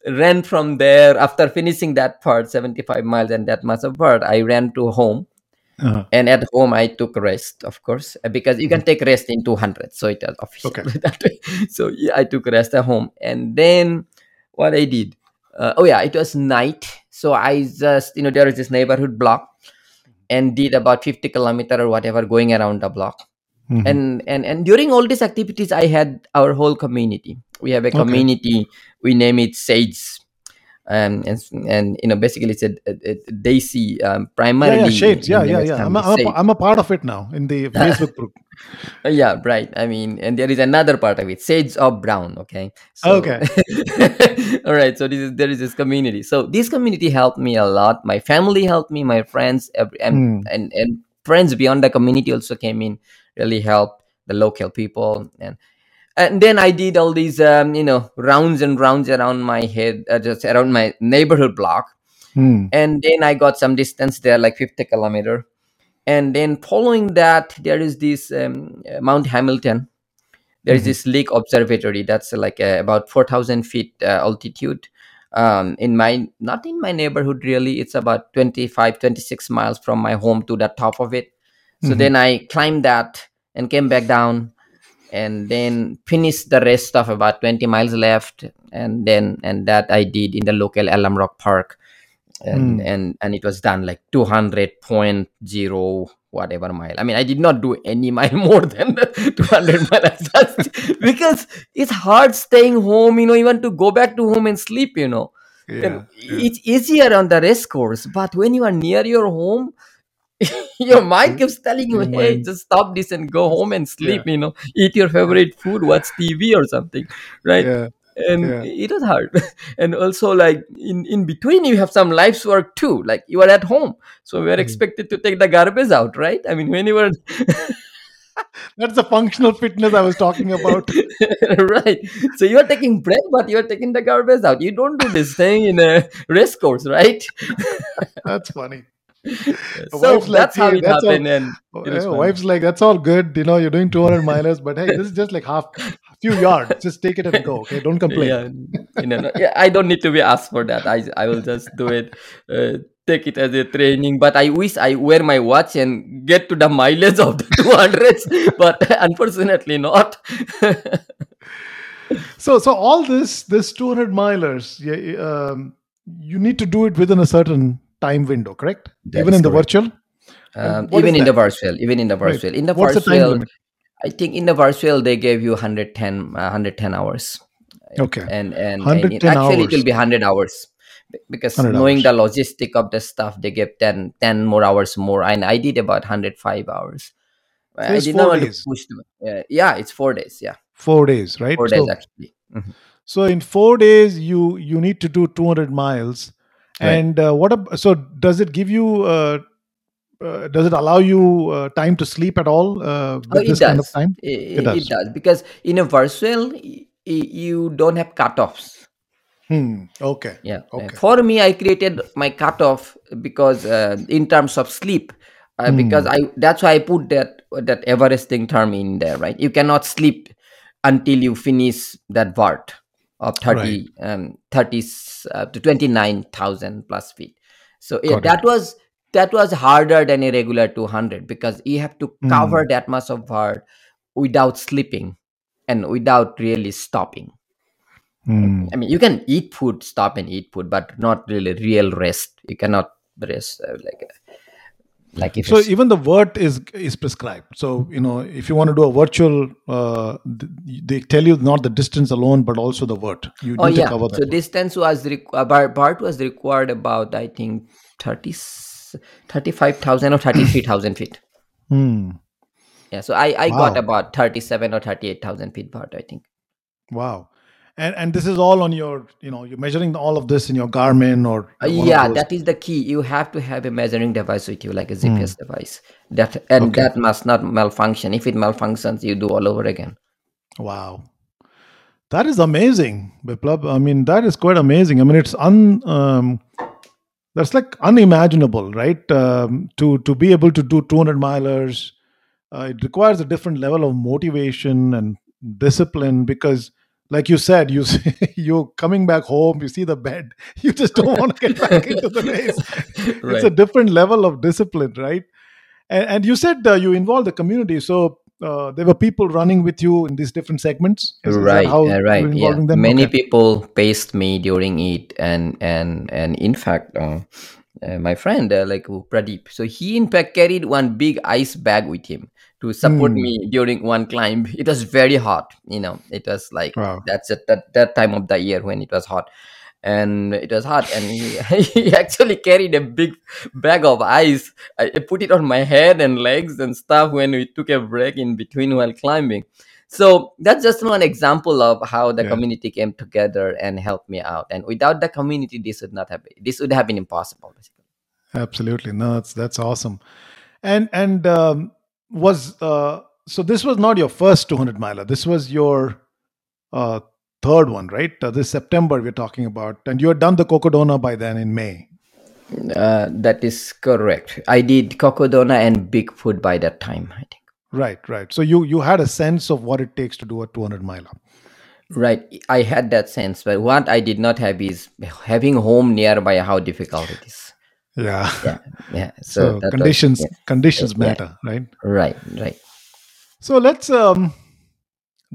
ran from there. After finishing that part 75 miles and that much of part i ran to home. Uh-huh, and at home i took rest of course uh, because you can mhm. take rest in 200 so it was official. Okay. that way. So yeah, i took rest at home. And then what i did uh, oh yeah it was night. So i just you know there is this neighborhood block and did about 50 kilometer or whatever going around the block hmm and and and during all these activities i had our whole community we have a Okay. community we name it sage um, and and you know basically it's a, a, a daisy um, Yeah, yeah, primarily shades. Yeah, yeah, yeah. I'm a, I'm, a, I'm a part of it now in the Facebook group. yeah right i mean and there is another part of it sage of brown okay so Okay. all right so this is there is this community so this community helped me a lot my family helped me my friends every, and, Mm, and and friends beyond the community also came in really helped the local people. And and then i did all these um, you know rounds and rounds around my head uh, just around my neighborhood block. Mm, and then i got some distance there like 50 kilometer. And then following that there is this um, uh, mount hamilton. There is mhm, this Lick observatory that's uh, like uh, about 4000 feet uh, altitude. Um, in my not in my neighborhood really. It's about 25 26 miles from my home to the top of it so mhm. then i climbed that and came back down and then finished the rest of about 20 miles left and then and that i did in the local Elam Rock park and Mm. and and it was done like 200.0 whatever mile i mean i did not do any mile more than 200 miles just because it's hard staying home you know you want to go back to home and sleep you know Yeah. Yeah. it's easier on the race course but when you are near your home your mind keeps telling you hey just stop this and go home and Yeah. sleep you know eat your favorite food watch tv or something right Yeah. and Yeah. it was hard and also like in in between you have some life's work too like you are at home so we are Mm. expected to take the garbage out right i mean when you were That's the functional fitness I was talking about. right so you are taking break but you are taking the garbage out you don't do this thing in a race course right That's funny. so Wife's like, that's how hey, it that's all. happened and it was Yeah, wife's like, that's all good. You know, you're doing 200 milers, but hey, this is just like half, a few yards. Just take it and go. Okay, don't complain. yeah you know yeah i don't need to be asked for that i i will just do it uh, take it as a training but i wish i wear my watch and get to the mileage of the 200s but unfortunately not So, so all this, this 200 milers, yeah, um, you need to do it within a certain time window, correct? That Even in the correct. virtual. um, even in the virtual even in the Right. virtual in the What's the virtual limit? i think in the virtual they gave you 110 uh, 110 hours Okay, and and, and it, 110 actually it will be 100 hours because 100 knowing hours. the logistic of the stuff they gave 10 10 more hours more and i did about 105 hours So i it's did not four want to days. push them. Uh, yeah it's four days yeah Four days, right? four days So, actually Mhm. so in four days, you you need to do 200 miles. Right And uh, what? ab- So, does it give you? Uh, uh, does it allow you uh, time to sleep at all uh, oh with it this kind of does time? it, It it does. does because in a virtual y- you don't have cutoffs Hmm. Okay. Yeah. uh, Okay. For me, I created my cutoff because uh, in terms of sleep, uh, because Hmm. I that's why I put that that Everesting term in there, right? You cannot sleep until you finish that vert of Right. 30, um, 30 s- uh, to 29,000 plus feet. So yeah, that was that was harder than a regular 200 because you have to Hmm. cover that much of vert without sleeping and without really stopping. Hmm. I mean, you can eat food, stop and eat food, but not really real rest. You cannot rest uh, like uh, like if So even the vert is is prescribed. So you know, if you want to do a virtual, uh, they tell you not the distance alone, but also the vert. You oh need to yeah. cover So that. distance was requ- uh, Bart was required about I think 30, 35,000 or thirty three thousand feet. Hmm. Yeah. So I I got about thirty seven or thirty eight thousand feet Bart. I think. Wow. And and this is all on your, you know, you're measuring all of this in your Garmin or Uh, yeah, that is the key. You have to have a measuring device with you, like a. GPS device. That and Okay. that must not malfunction. If it malfunctions, you do all over again. Wow. That is amazing, Biplab. I mean, that is quite amazing. I mean, it's un um, that's like unimaginable, right? Um, to to be able to do 200 milers, uh, it requires a different level of motivation and discipline because, like you said, you you're coming back home, you see the bed, you just don't want to get back into the race. It's a different level of discipline, right? And, and you said uh, you involved the community, so uh, there were people running with you in these different segments. Is, is right how uh, right yeah them? many Okay. people paced me during it and and and in fact uh, uh, my friend uh, like pradeep so he in fact carried one big ice bag with him to support Hmm. me during one climb it was very hot you know it was like Wow. that's at that, that time of the year when it was hot and it was hot and he, he actually carried a big bag of ice I, I put it on my head and legs and stuff when we took a break in between while climbing so that's just one example of how the Yeah. community came together and helped me out and without the community this would not have this would have been impossible basically Absolutely. No, that's that's awesome. And and um, was uh, so this was not your first 200 miler. This was your uh, third one, right? Uh, this September we're talking about, and you had done the Cocodona by then in May. uh, that is correct i did cocodona and bigfoot by that time i think Right, right. So you you had a sense of what it takes to do a 200 miler. Right, I had that sense, but what I did not have is having home nearby. How difficult it is. Yeah. Yeah, yeah. So, So that was conditions yeah, conditions yeah. matter, right? right, right. So let's um,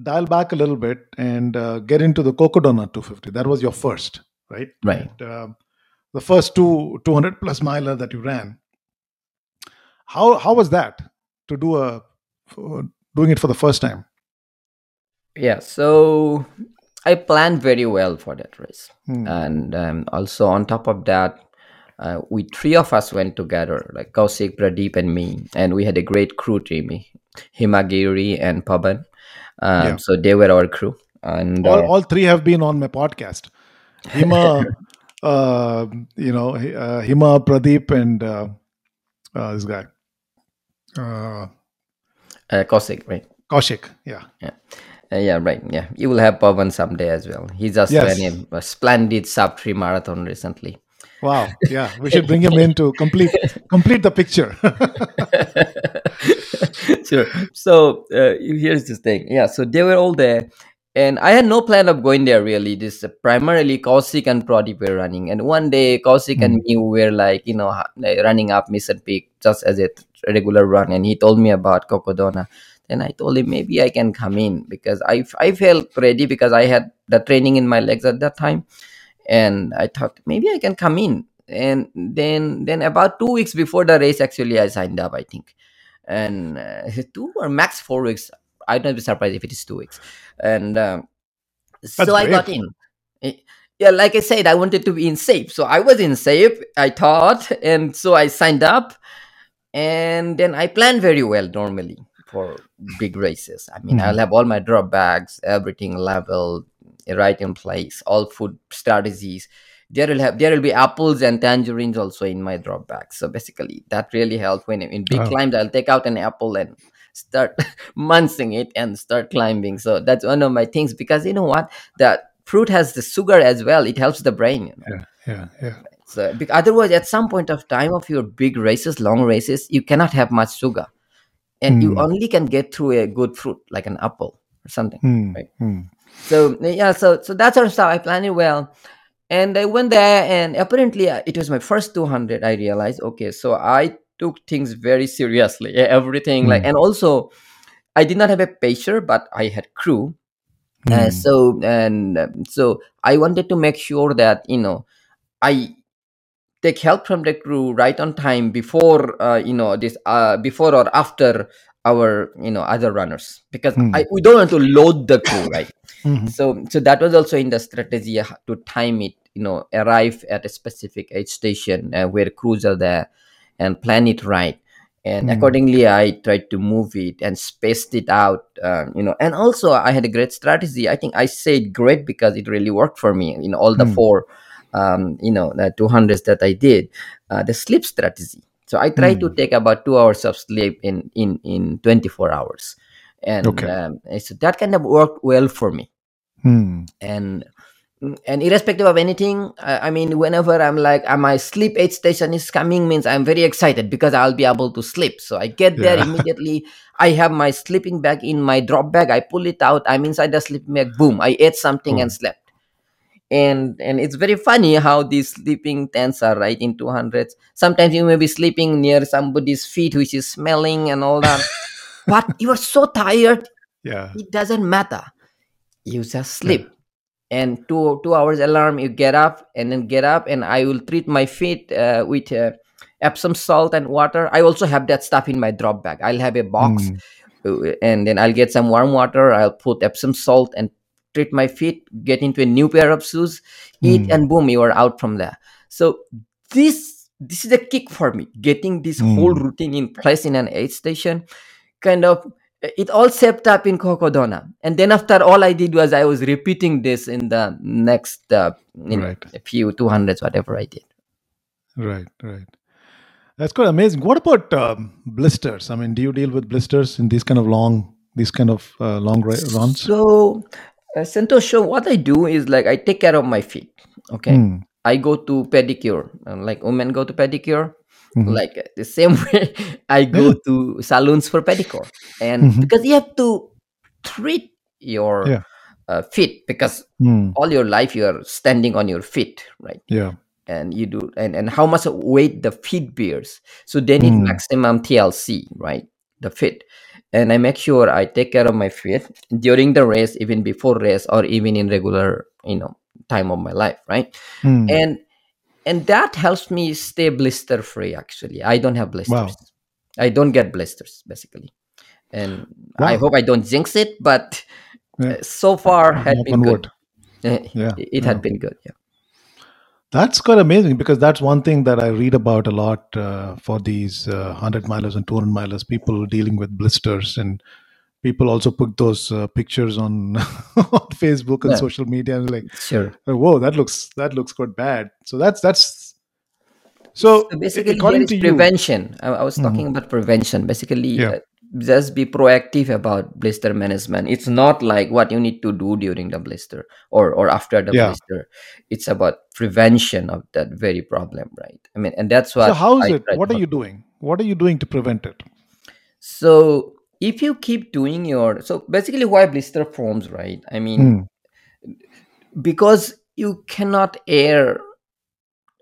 dial back a little bit and uh, get into the Cocodona 250. That was your first, right? Right. And, um, the first two 200 plus miler that you ran. How how was that to do a for doing it for the first time? Yeah. So I planned very well for that race, Hmm. and um, also on top of that, uh, we three of us went together, like Kausik, Pradeep, and me, and we had a great crew team, Himagiri and Paban. Yeah. Um, so they were our crew, and all, uh, all three have been on my podcast. Hima, uh, you know, uh, Hima, Pradeep, and uh, uh, this guy, uh, uh, Kausik, right? Kaushik. Yeah. Yeah. Uh, yeah, right. Yeah, you will have Pavan someday as well. He just Yes. ran a, a splendid sub three marathon recently. Wow. Yeah. We should bring him in to complete complete the picture. sure. So uh, here's this thing. Yeah. So they were all there, and I had no plan of going there really. This uh, primarily Kausik and Pradeep were running, and one day Kausik and me were like, you know, running up Mission Peak just as a regular run, and he told me about Cocodona. Then I told him maybe I can come in because I I felt ready because I had the training in my legs at that time, and I thought maybe I can come in. And then then about two weeks before the race, actually I signed up. I think and uh, two or max four weeks. I'd not be surprised if it is two weeks. And um, so That's I got in. Eh, Yeah, like I said, I wanted to be in shape. So I was in shape, I thought. And so I signed up. And then I plan very well normally for big races. I mean, Mhm. I'll have all my drop bags, everything level, right in place, all food strategies. There will have there will be apples and tangerines also in my drop bag. So basically, that really helped when in big Wow. climbs. I'll take out an apple and start munching it and start climbing. So that's one of my things because you know what, that fruit has the sugar as well. It helps the brain. You know? yeah. Yeah. Yeah. So otherwise, at some point of time of your big races, long races, you cannot have much sugar, and you Hmm. only can get through a good fruit like an apple or something. Hmm. Right. Hmm. So yeah, so so that sort of stuff I planned it well, and I went there, and apparently uh, it was my first 200. I realized okay, so I took things very seriously, everything like, Mm. and also I did not have a pacer, but I had crew. Uh, Hmm. so and um, so I wanted to make sure that you know I take help from the crew right on time before uh, you know this uh, before or after our you know other runners because Hmm. I, we don't want to load the crew right Mhm. so so that was also in the strategy uh, to time it you know arrive at a specific aid station uh, where crews are there and plan it right and Mm. accordingly i tried to move it and spaced it out um, you know and also i had a great strategy i think i said great because it really worked for me in all the Mm. four um, you know the 200s that i did uh, the sleep strategy so i tried to Mm. take about two hours of sleep in in in 24 hours. And Okay. um, so that kind of worked well for me. Hmm. and and irrespective of anything I, I mean whenever i'm like uh, my sleep aid station is coming means i'm very excited because i'll be able to sleep. So i get there Yeah. immediately. I have my sleeping bag in my drop bag. I pull it out. I'm inside the sleeping bag. Boom. I ate something and slept and and it's very funny how these sleeping tents are right in 200s sometimes you may be sleeping near somebody's feet which is smelling and all that. But you are so tired Yeah. it doesn't matter. You just sleep. And two two hours alarm you get up and then get up and i will treat my feet uh, with uh, epsom salt and water. I also have that stuff in my drop bag. I'll have a box uh, and then i'll get some warm water. I'll put epsom salt and treat my feet get into a new pair of shoes eat Hmm. and boom you are out from there so this this is a kick for me getting this whole Hmm. routine in place in an aid station kind of it all shaped up in Cocodona. And then after all I did was I was repeating this in the next uh, you know Right. a few 200s whatever I did. Right. Right. That's quite amazing. What about um, blisters? I mean, do you deal with blisters in these kind of long, these kind of uh, long runs? So uh, Santosh, so what I do is like I take care of my feet. Okay. Hmm. I go to pedicure. uh, Like women go to pedicure. Mhm. Like uh, the same way I go to saloons for pedicure. And Mhm. because you have to treat your Yeah. uh, feet because Hmm. all your life you are standing on your feet, right? Yeah. and you do and, and how much weight the feet bears so they need Mm. maximum tlc right the feet and i make sure i take care of my feet during the race even before race or even in regular you know time of my life right Hmm. and and that helps me stay blister free actually i don't have blisters Wow. i don't get blisters basically and i hope i don't jinx it but Yeah. so far had been good wood. Yeah. it Yeah. had been good. Yeah. That's quite amazing because that's one thing that I read about a lot uh, for these uh, 100 milers and 200 milers, people dealing with blisters. And people also put those uh, pictures on, on Facebook and Yeah. social media and like, Sure. oh, whoa, that looks that looks quite bad. So that's that's so So basically, according to you. prevention. I, I was talking Mhm. about prevention. Basically, Yeah. Just be proactive about blister management. It's not like what you need to do during the blister or or after the Yeah. blister. It's about prevention of that very problem, right? I mean, and that's So how is I it? What are you doing? What are you doing to prevent it? So if you keep doing your so basically why blister forms, right? I mean, Hmm. because you cannot air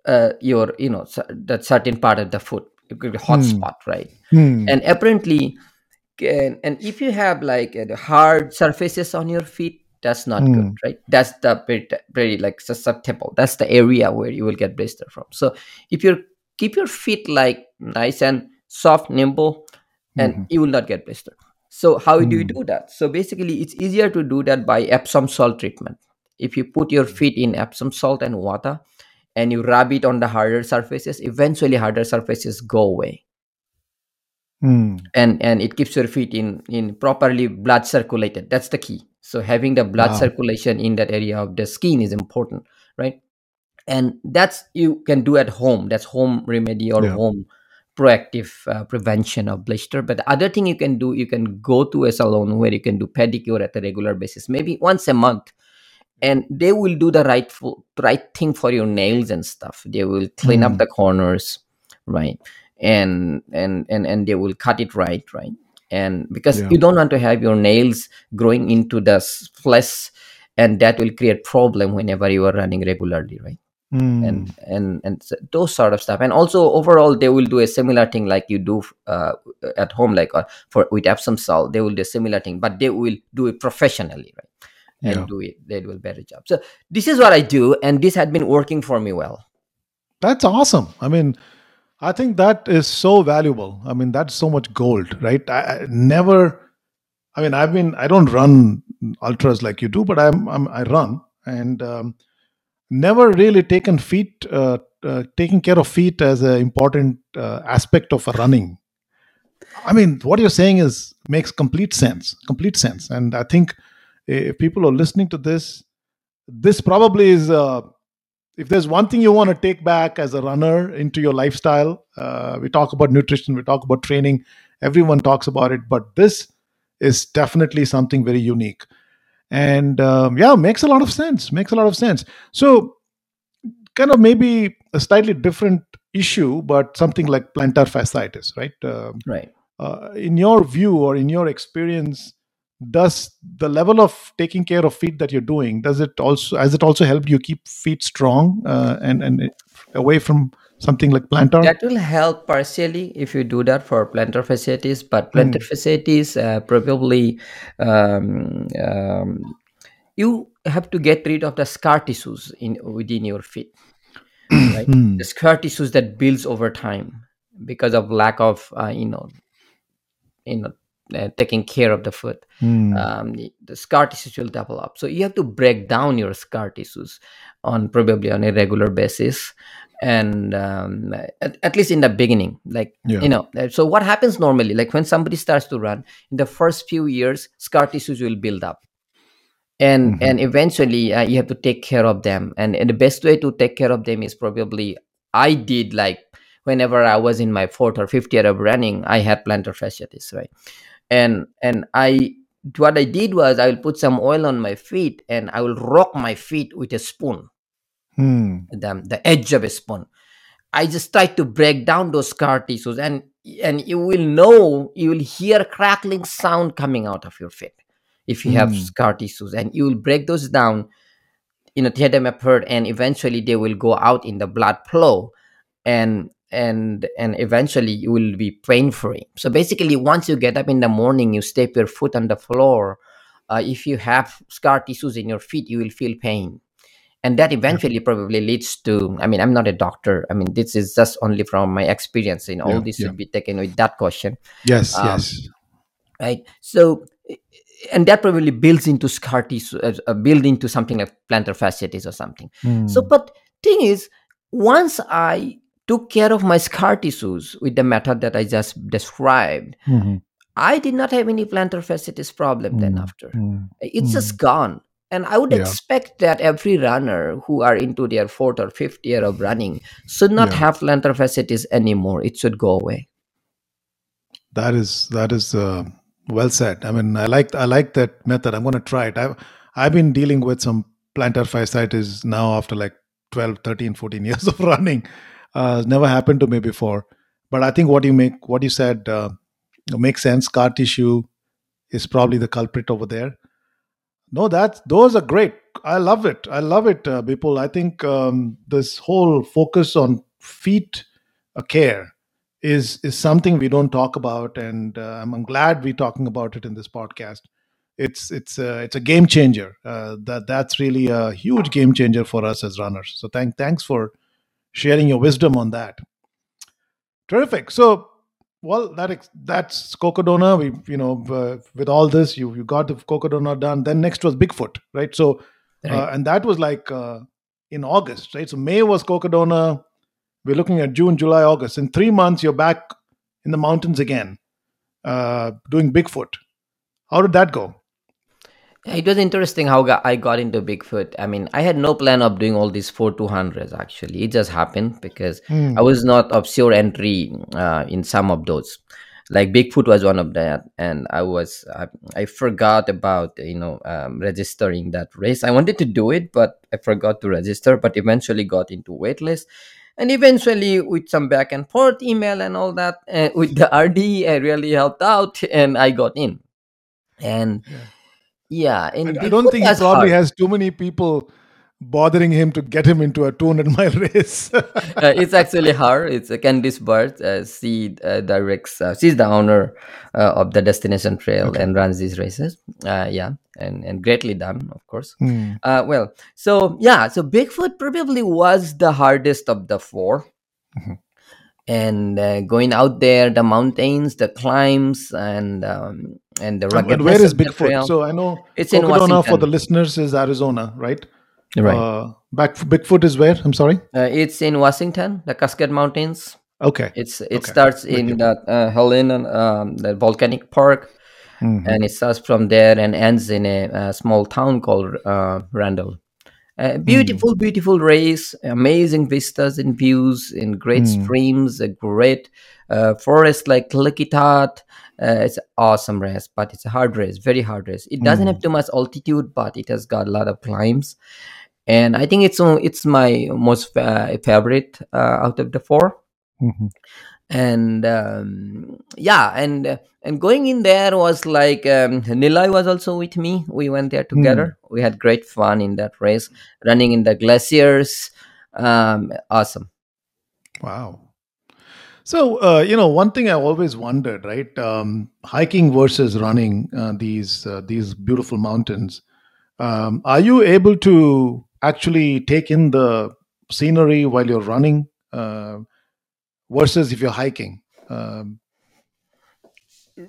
uh, your you know that certain part of the foot, it could be hot Hmm. spot, right? Hmm. And apparently, can, and if you have like uh, the hard surfaces on your feet, that's not good, Hmm. right? That's the very, very like susceptible. That's the area where you will get blister from. So if you keep your feet like nice and soft, nimble, and Mhm. you will not get blister. So how do you Hmm. do that? So basically, it's easier to do that by Epsom salt treatment. If you put your feet in Epsom salt and water, and you rub it on the harder surfaces, eventually harder surfaces go away Hmm. and and it keeps your feet in in properly blood circulated that's the key so having the blood Wow. circulation in that area of the skin is important right and that's you can do at home that's home remedy or Yeah. home proactive uh, prevention of blister but the other thing you can do you can go to a salon where you can do pedicure at a regular basis maybe once a month and they will do the right right thing for your nails and stuff they will clean up Hmm. the corners right and and and and they will cut it right right and because Yeah. you don't want to have your nails growing into the flesh and that will create problem whenever you are running regularly right Hmm. and and and those sort of stuff and also overall they will do a similar thing like you do uh, at home like uh, for with epsom salt they will do a similar thing but they will do it professionally right and Yeah. do it they do a better job so this is what i do and this had been working for me well That's awesome. I mean, I think that is so valuable. I mean, that's so much gold, right? I, I never. I mean, I've been. I don't run ultras like you do, but I'm. I'm I run and um, never really taken feet. Uh, uh, taking care of feet as an important uh, aspect of running. I mean, what you're saying is makes complete sense. Complete sense. And I think if people are listening to this, this probably is. Uh, if there's one thing you want to take back as a runner into your lifestyle, uh, we talk about nutrition, we talk about training, everyone talks about it, but this is definitely something very unique. And um, yeah, makes a lot of sense. Makes a lot of sense. So, kind of maybe a slightly different issue, but something like plantar fasciitis, right? Um, right uh, in your view or in your experience does the level of taking care of feet that you're doing does it also has it also helped you keep feet strong uh, and and away from something like plantar that will help partially if you do that for plantar fasciitis but plantar Hmm. fasciitis uh, probably um, um, you have to get rid of the scar tissues in within your feet right Hmm. the scar tissues that builds over time because of lack of uh, you know you know uh, taking care of the foot Hmm. um, the, scar tissues will develop so you have to break down your scar tissues on probably on a regular basis and um, at, at least in the beginning like Yeah. you know uh, so what happens normally like when somebody starts to run in the first few years scar tissues will build up and Mhm. and eventually uh, you have to take care of them and, and the best way to take care of them is probably i did like whenever i was in my fourth or fifth year of running i had plantar fasciitis right and and i what i did was i will put some oil on my feet and i will rock my feet with a spoon Hmm. the, the edge of a spoon i just try to break down those scar tissues and and you will know you will hear crackling sound coming out of your feet if you have Hmm. scar tissues and you will break those down you know tear them apart and eventually they will go out in the blood flow and and and eventually you will be pain free. So basically once you get up in the morning you step your foot on the floor uh, if you have scar tissues in your feet you will feel pain. And that eventually probably leads to i mean i'm not a doctor. I mean this is just only from my experience and all Yeah, this yeah. should be taken with that question. Yes um, yes. right? So and that probably builds into scar tissue, uh, uh, build into something like plantar fasciitis or something. So, Mm. but thing is, once I took care of my scar tissues with the method that I just described, Mhm. I did not have any plantar fasciitis problem then Mm. after. Mm. It's just gone. And I would Yeah. expect that every runner who are into their fourth or fifth year of running should not Yeah. have plantar fasciitis anymore. It should go away. That is that is uh, well said. I mean, I like I like that method. I'm going to try it. I've I've been dealing with some plantar fasciitis now after like 12, 13, 14 years of running. Uh, never happened to me before. But I think what you make what you said uh, makes sense. Scar tissue is probably the culprit over there. No, that those are great. I love it. I love it, uh, people. I think um, this whole focus on feet uh, care is is something we don't talk about, and uh, I'm, I'm glad we're talking about it in this podcast. It's it's uh, it's a game changer. Uh, that that's really a huge game changer for us as runners. So thank thanks for sharing your wisdom on that. Terrific. So well, that ex- that's Cocodona. We you know uh, with all this you you got the Cocodona done. Then next was Bigfoot, right? So uh, and that was like uh, in August, right? So May was Cocodona. We're looking at June, July, August. In three months, you're back in the mountains again, uh, doing Bigfoot. How did that go? It was interesting how I got into Bigfoot. I mean, I had no plan of doing all these four 200s actually. It just happened because Hmm. I was not of sure entry uh, in some of those. Like Bigfoot was one of that, and I was I, I forgot about you know um, registering that race. I wanted to do it, but I forgot to register. But eventually got into waitlist, and eventually with some back and forth email and all that uh, with the RD, I really helped out, and I got in. And Yeah. Yeah, I, and I don't think he probably hard. has too many people bothering him to get him into a 200 mile race. uh, it's actually her. It's uh, Candice Burt. Uh, she uh, directs. Uh, she's the owner uh, of the Destination Trail okay. and runs these races. Uh, yeah, and and greatly done, of course. Uh, well, so yeah, so Bigfoot probably was the hardest of the four. Mhm. And uh, going out there, the mountains, the climbs, and um, and the And, and where is Bigfoot? trail. So I know It's in Cocodona for the listeners is Arizona, right? right? Uh, back Bigfoot is where? I'm sorry. Uh, it's in Washington, the Cascade Mountains. Okay. It's it Okay. starts in that uh, Helena, um, the volcanic park, Mhm. and it starts from there and ends in a, a small town called uh, Randle. Uh, beautiful, beautiful race, amazing vistas and views, and great Hmm. streams, a great uh, forest like Klickitat. Uh, it's awesome race, but it's a hard race, very hard race. It doesn't Hmm. have too much altitude, but it has got a lot of climbs, and I think it's uh, it's my most uh, favorite uh, out of the four Mhm. and um, yeah and and going in there was like um, Nilay was also with me we went there Hmm. together we had great fun in that race running in the glaciers um, awesome Wow. So, uh, you know, one thing I always wondered, right? Um, hiking versus running uh, these uh, these beautiful mountains. Um, are you able to actually take in the scenery while you're running uh, versus if you're hiking? Um,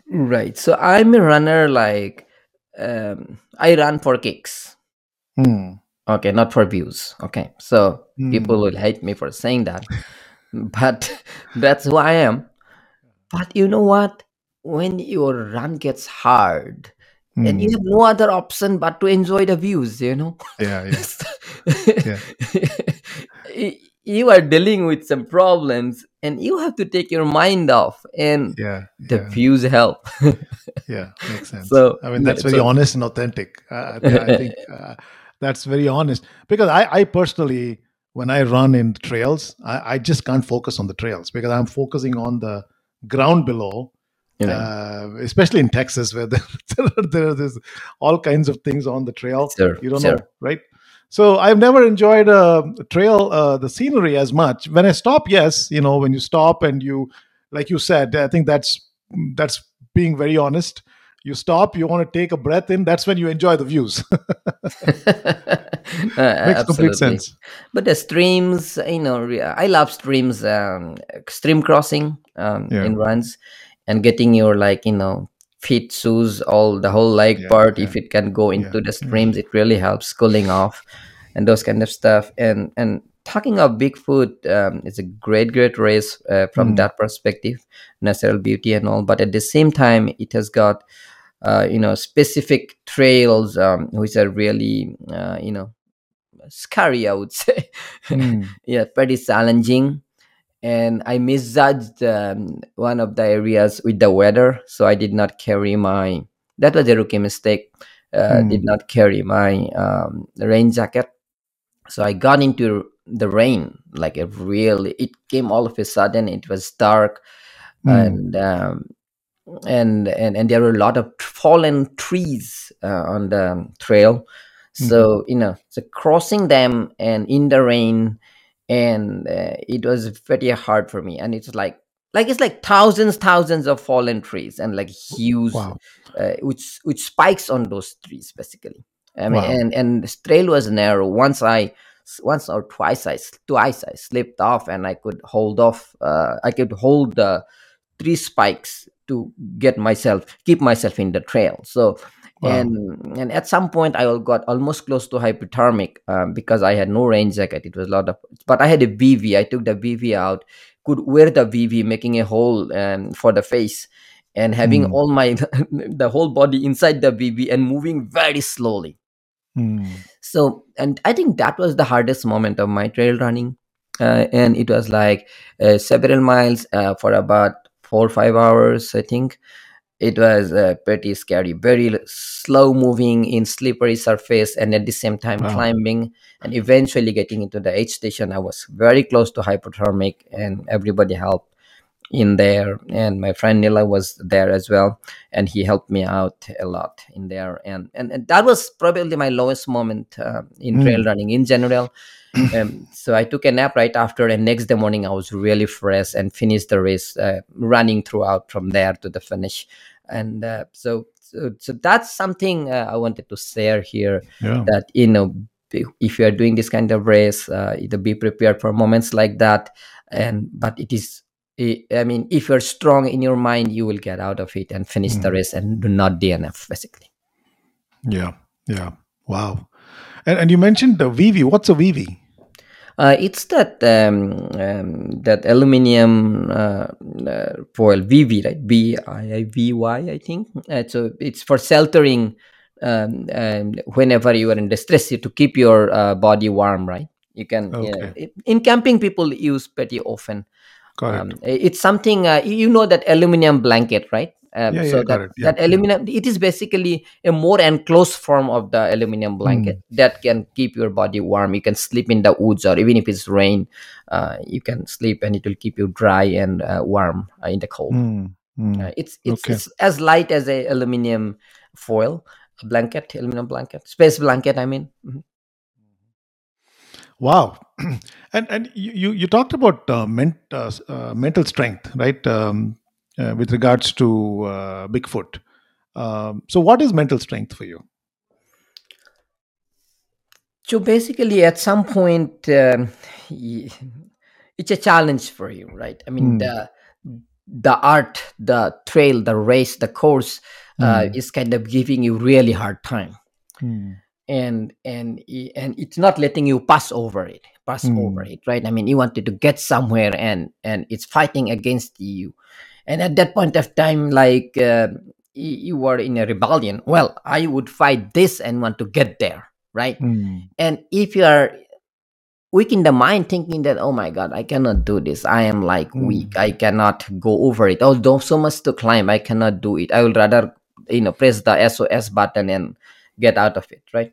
right so i'm a runner like um, i run for kicks hmm, okay not for views okay so hmm, people will hate me for saying that but that's who i am but you know what when your run gets hard and you hmm. have no other option but to enjoy the views you know Yeah, yeah, yeah. You are dealing with some problems and you have to take your mind off and Yeah, the yeah, views help yeah. Makes sense. so I mean, that's very so honest and authentic. Uh, I, I think uh, that's very honest because I, I personally, when I run in trails, I, I just can't focus on the trails because I'm focusing on the ground below, you know uh, especially in Texas where there, there, there's all kinds of things on the trail. sure You don't sure know, right? So I've never enjoyed a trail, uh, the scenery as much. When I stop, yes, you know, when you stop and you, like you said, I think that's that's being very honest. You stop, you want to take a breath in. That's when you enjoy the views. Uh, Makes complete sense. but the streams you know i love streams um, stream crossing um, Yeah. in runs and getting your like you know feet shoes all the whole leg Yeah, part yeah, if it can go into the streams it really helps cooling off and those kind of stuff and and talking of bigfoot um, it's a great great race uh, from Mm, that perspective natural beauty and all but at the same time it has got uh, you know specific trails um, which are really uh, you know scary i would say. Mm, yeah pretty challenging. And i misjudged um, one of the areas with the weather so i did not carry my that was a rookie mistake uh, did mm. not carry my um, rain jacket. So i got into the rain like a really it came all of a sudden it was dark Mm, and um, and and and there were a lot of fallen trees uh, on the trail. Mhm. so you know so crossing them and in the rain and uh, it was very hard for me. And it's like like it's like thousands thousands of fallen trees and like huge Wow, uh, which which spikes on those trees basically. I mean wow. and and the trail was narrow. Once i once or twice i twice i slipped off and i could hold off uh, i could hold the three spikes to get myself keep myself in the trail. So Wow. and and at some point i got almost close to hypothermic um, because i had no rain jacket. It was a lot of but i had a bivy i took the bivy out could wear the bivy making a hole um, for the face and having Mm, all my the whole body inside the bivy and moving very slowly. Mm, so and i think that was the hardest moment of my trail running. Uh, and it was like uh, several miles uh, for about four or five hours i think. It was uh, pretty scary. Very slow moving in slippery surface and at the same time wow. climbing and eventually getting into the aid station. I was very close to hypothermic and everybody helped in there. And my friend nila was there as well. And he helped me out a lot in there. And and, and that was probably my lowest moment uh, in trail Mm, running in general um, so i took a nap right after and next day morning i was really fresh and finished the race uh, running throughout from there to the finish and uh, so, so so that's something uh, i wanted to share here yeah. that you know if you are doing this kind of race uh, either be prepared for moments like that and but it is i I mean if you're strong in your mind you will get out of it and finish the Mm, race and do not dnf basically yeah. Yeah. Wow. And, and you mentioned the bivy. What's a bivy? uh, it's that um, um, that aluminum uh, uh, foil bivy right B I I V Y I think uh, so it's for sheltering um, and whenever you are in distress to keep your uh, body warm right you can yeah, Okay. it, in camping people use pretty often um, it's something uh, you you know that aluminum blanket right um, Yeah. so Yeah. That. Yeah. that aluminum it is basically a more enclosed form of the aluminum blanket Mm, that can keep your body warm you can sleep in the woods or even if it's rain uh, you can sleep and it will keep you dry and uh, warm uh, in the cold mm, mm. it's it's Okay. it's as light as a aluminum foil blanket aluminum blanket space blanket i mean Mhm. Wow. and and you, you you talked about uh, ment, uh, uh, mental strength, right? Um, uh, with regards to uh, Bigfoot. Um, so, what is mental strength for you? so basically at some point um, it's a challenge for you right? I mean Mm, the the art the trail the race the course uh, mm, is kind of giving you really hard time. Mm, and and and it's not letting you pass over it pass over mm, it right? I mean you wanted to get somewhere and and it's fighting against you and at that point of time like uh, you were in a rebellion. Well i would fight this and want to get there right? Mm, and if you are weak in the mind thinking that oh my god i cannot do this. I am like weak. Mm, i cannot go over it. Although so much to climb i cannot do it. I will rather you know press the sos button and get out of it right?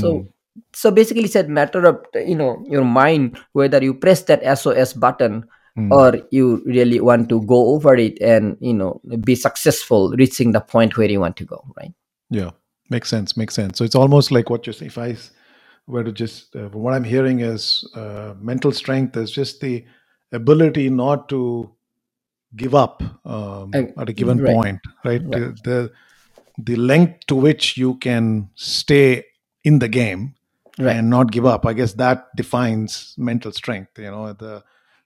So mm, so basically it's a matter of you know your mind whether you press that sos button mm. or you really want to go over it and you know be successful reaching the point where you want to go right Yeah, makes sense. Makes sense. So, it's almost like what you're saying. If i were to just, uh, what I'm hearing is uh, mental strength is just the ability not to give up um, And- at a given right point, right? right The, the the length to which you can stay in the game right and not give up. I guess that defines mental strength. You know, the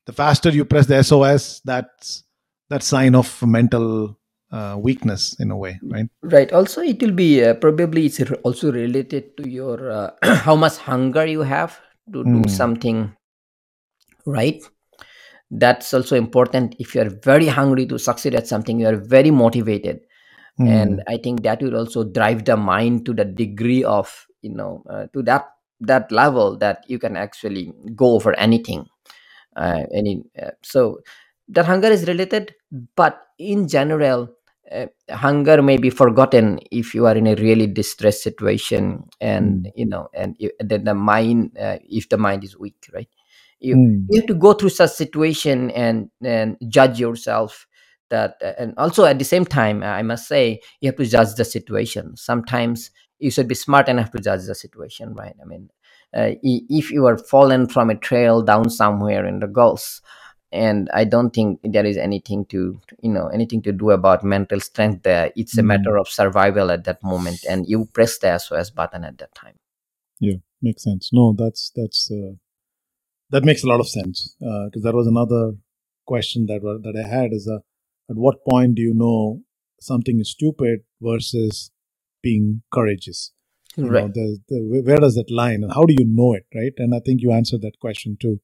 the faster you press the SOS, that's that sign of mental uh, weakness in a way, right? Right. Also, it will be uh, probably it's also related to your uh, how much hunger you have to do Mm, something right. That's also important. If you are very hungry to succeed at something, you are very motivated, and mm, I think that will also drive the mind to the degree of you know uh, to that that level that you can actually go for anything uh, any uh, so that hunger is related but in general uh, hunger may be forgotten if you are in a really distressed situation and mm, you know and you, then the mind uh, if the mind is weak right? You mm, you have to go through such situation and and judge yourself that uh, and also at the same time i must say you have to judge the situation. Sometimes you should be smart enough to judge the situation right? I mean if you are fallen from a trail down somewhere in the gulf and i don't think there is anything to you know anything to do about mental strength there it's a mm. matter of survival at that moment and you press the sos button at that time Yeah, makes sense. No, that's that's uh, that makes a lot of sense because that was another question that that I had is uh, at what point do you know something is stupid versus being courageous? You know, right the, the where does that line and how do you know it, right? And I think you answered that question too.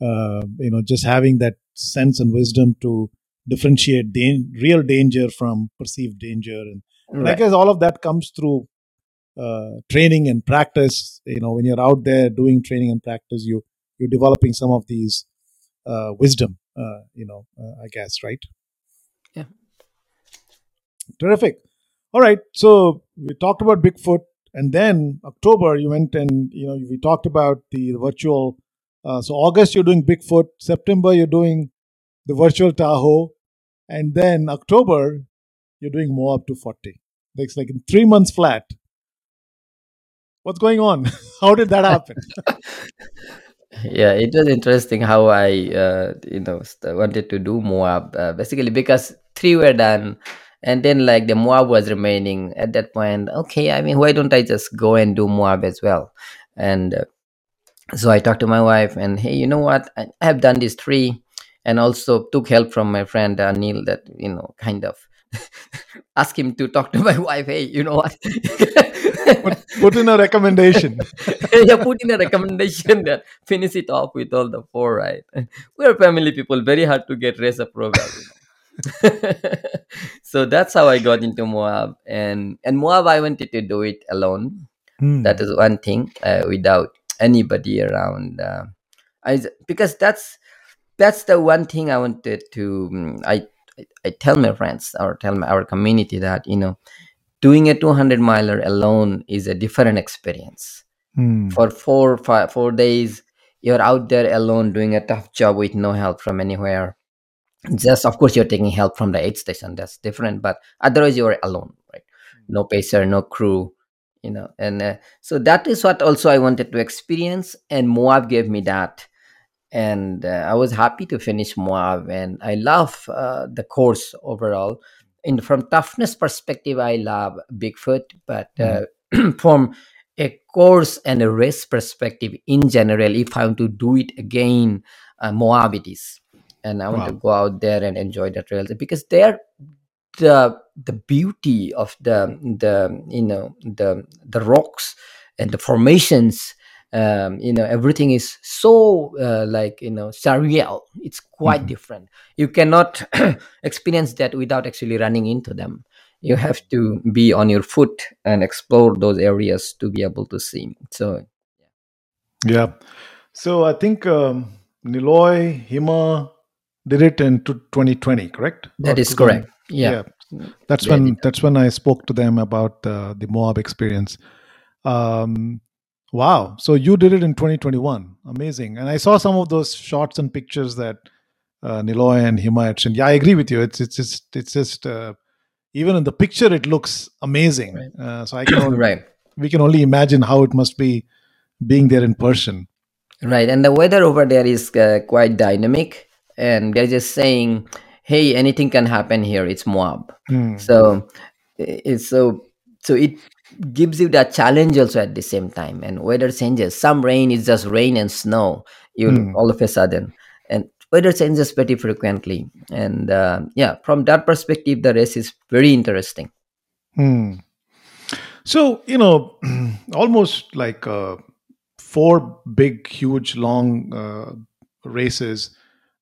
Uh, you know, just having that sense and wisdom to differentiate dan- real danger from perceived danger, and, and I right guess all of that comes through uh, training and practice. You know, when you're out there doing training and practice, you you're developing some of these uh, wisdom. Uh, you know, uh, I guess, right? yeah Terrific. All right. So we talked about Bigfoot, and then October you went and you know we talked about the, the virtual. Uh, so August you're doing Bigfoot. September you're doing the virtual Tahoe, and then October you're doing Moab 240. It's like in three months flat. What's going on? How did that happen? yeah it was interesting how i uh, you know wanted to do more uh, basically because three were done and then like the moab was remaining at that point. Okay i mean why don't i just go and do moab as well? And uh, so i talked to my wife and hey you know what? I have done these three. And also took help from my friend Neil. that you know kind of ask him to talk to my wife. Hey you know what? Put put in a recommendation. yeah put in a recommendation that finish it off with all the four right? We're family people. Very hard to get reciprocal you know so that's how i got into moab and and moab i wanted to do it alone that Hmm. is one thing uh, without anybody around uh, I, because that's that's the one thing i wanted to mm, I, I tell my friends or tell my, our community that you know doing a 200 miler alone is a different experience Hmm. for four five four days you're out there alone doing a tough job with no help from anywhere just of course you're taking help from the aid station. That's different but otherwise you're alone right? No pacer no crew you know and uh, so that is what also i wanted to experience and moab gave me that. And uh, I was happy to finish Moab, and I love uh, the course overall. In from toughness perspective, I love Bigfoot, but Hmm. uh, from a course and a race perspective, in general, if I want to do it again, uh, Moab it is, and I want to go out there and enjoy the trails because there the the beauty of the the you know the the rocks and the formations um, you know everything is so uh, like you know surreal. It's quite Mhm. different. You cannot experience that without actually running into them. You have to be on your foot and explore those areas to be able to see. So Yeah. So I think um, Niloy Hima did it in to 2020, correct? Or that is correct yeah Yeah. That's did when that's when I spoke to them about uh, the Moab experience. Um, wow. So you did it in 2021. Amazing. And I saw some of those shots and pictures that uh, Niloy and Hima had sent. Yeah, I agree with you. It's it's just it's just uh, even in the picture it looks amazing. right Uh, so I can only, right we can only imagine how it must be being there in person. Right, and the weather over there is uh, quite dynamic, and they're just saying, "Hey, anything can happen here. It's Moab." Hmm. So it's so so it gives you that challenge also at the same time. And weather changes. Some rain is just rain and snow. You Hmm. all of a sudden, and weather changes pretty frequently and uh, yeah from that perspective the race is very interesting Hmm. So, you know, almost like uh, four big, huge, long uh, races.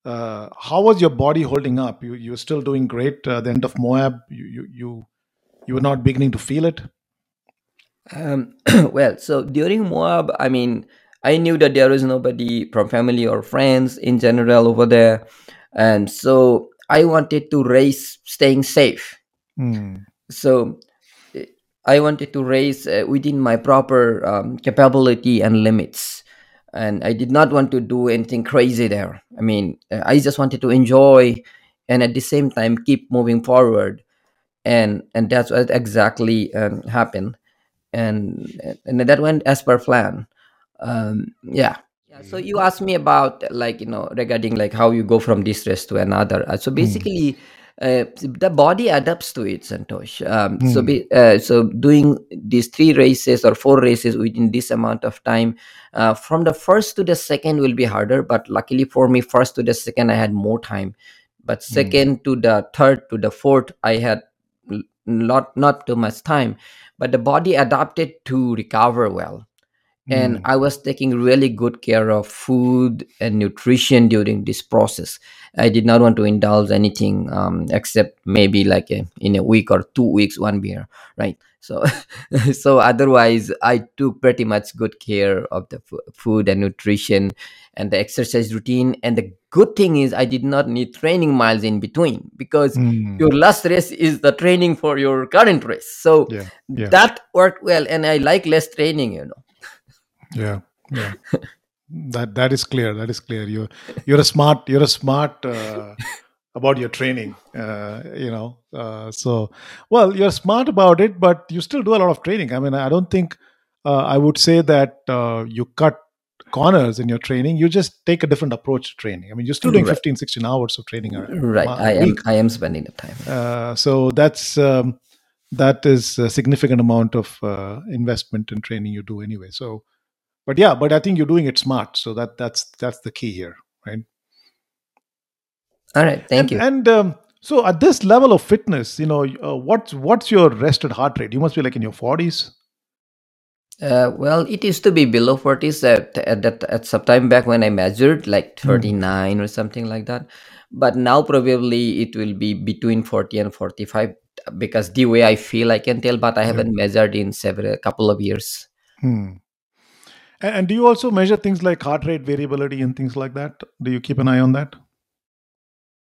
Uh, how was your body holding up? You you were still doing great uh, at the end of Moab. You you you you were not beginning to feel it. um, well so during moab i mean i knew that there was nobody from family or friends in general over there and so i wanted to race staying safe Hmm. so eh, i wanted to race uh, within my proper um, capability and limits and i did not want to do anything crazy there. I mean uh, i just wanted to enjoy and at the same time keep moving forward. And and that's what exactly um, happened. And and that went as per plan. Um yeah. Yeah so you asked me about like you know regarding like how you go from this race to another. Uh, so Hmm. basically uh, the body adapts to it santosh um, so Hmm. be, uh, so doing these three races or four races within this amount of time uh, from the first to the second will be harder but luckily for me first to the second i had more time but Hmm. second to the third to the fourth i had not not too much time but the body adapted to recover well and Hmm. i was taking really good care of food and nutrition during this process i did not want to indulge anything um, except maybe like a, in a week or two weeks one beer right so so otherwise i took pretty much good care of the f- food and nutrition and the exercise routine and the good thing is i did not need training miles in between because Hmm. your last race is the training for your current race so Yeah. Yeah. that worked well and i like less training you know Yeah. Yeah. That that is clear. That is clear. You you're a smart. You're a smart. Uh, about your training uh, you know uh, so well you're smart about it but you still do a lot of training i mean i don't think uh, i would say that uh, you cut corners in your training you just take a different approach to training i mean you're still doing right 15 16 hours of training right i am i am spending the time uh, so that's um, that is a significant amount of uh, investment in training you do anyway so but yeah but i think you're doing it smart so that that's that's the key here right all right thank And you and um, so at this level of fitness, you know, uh, what's what's your rested heart rate? You must be like in your forties. uh, well it used to be below 40s at, at that at some time back when i measured like Hmm. 39 or something like that but now probably it will be between 40 and 45 because the way i feel i can tell but i haven't measured in several couple of years Hmm. And, do you also measure things like heart rate variability and things like that? Do you keep an eye on that?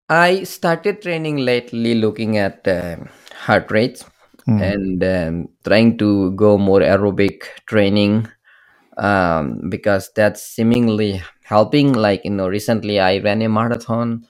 i started training lately looking at um heart rates Hmm. and um, trying to go more aerobic training um, because that's seemingly helping like you know recently i ran a marathon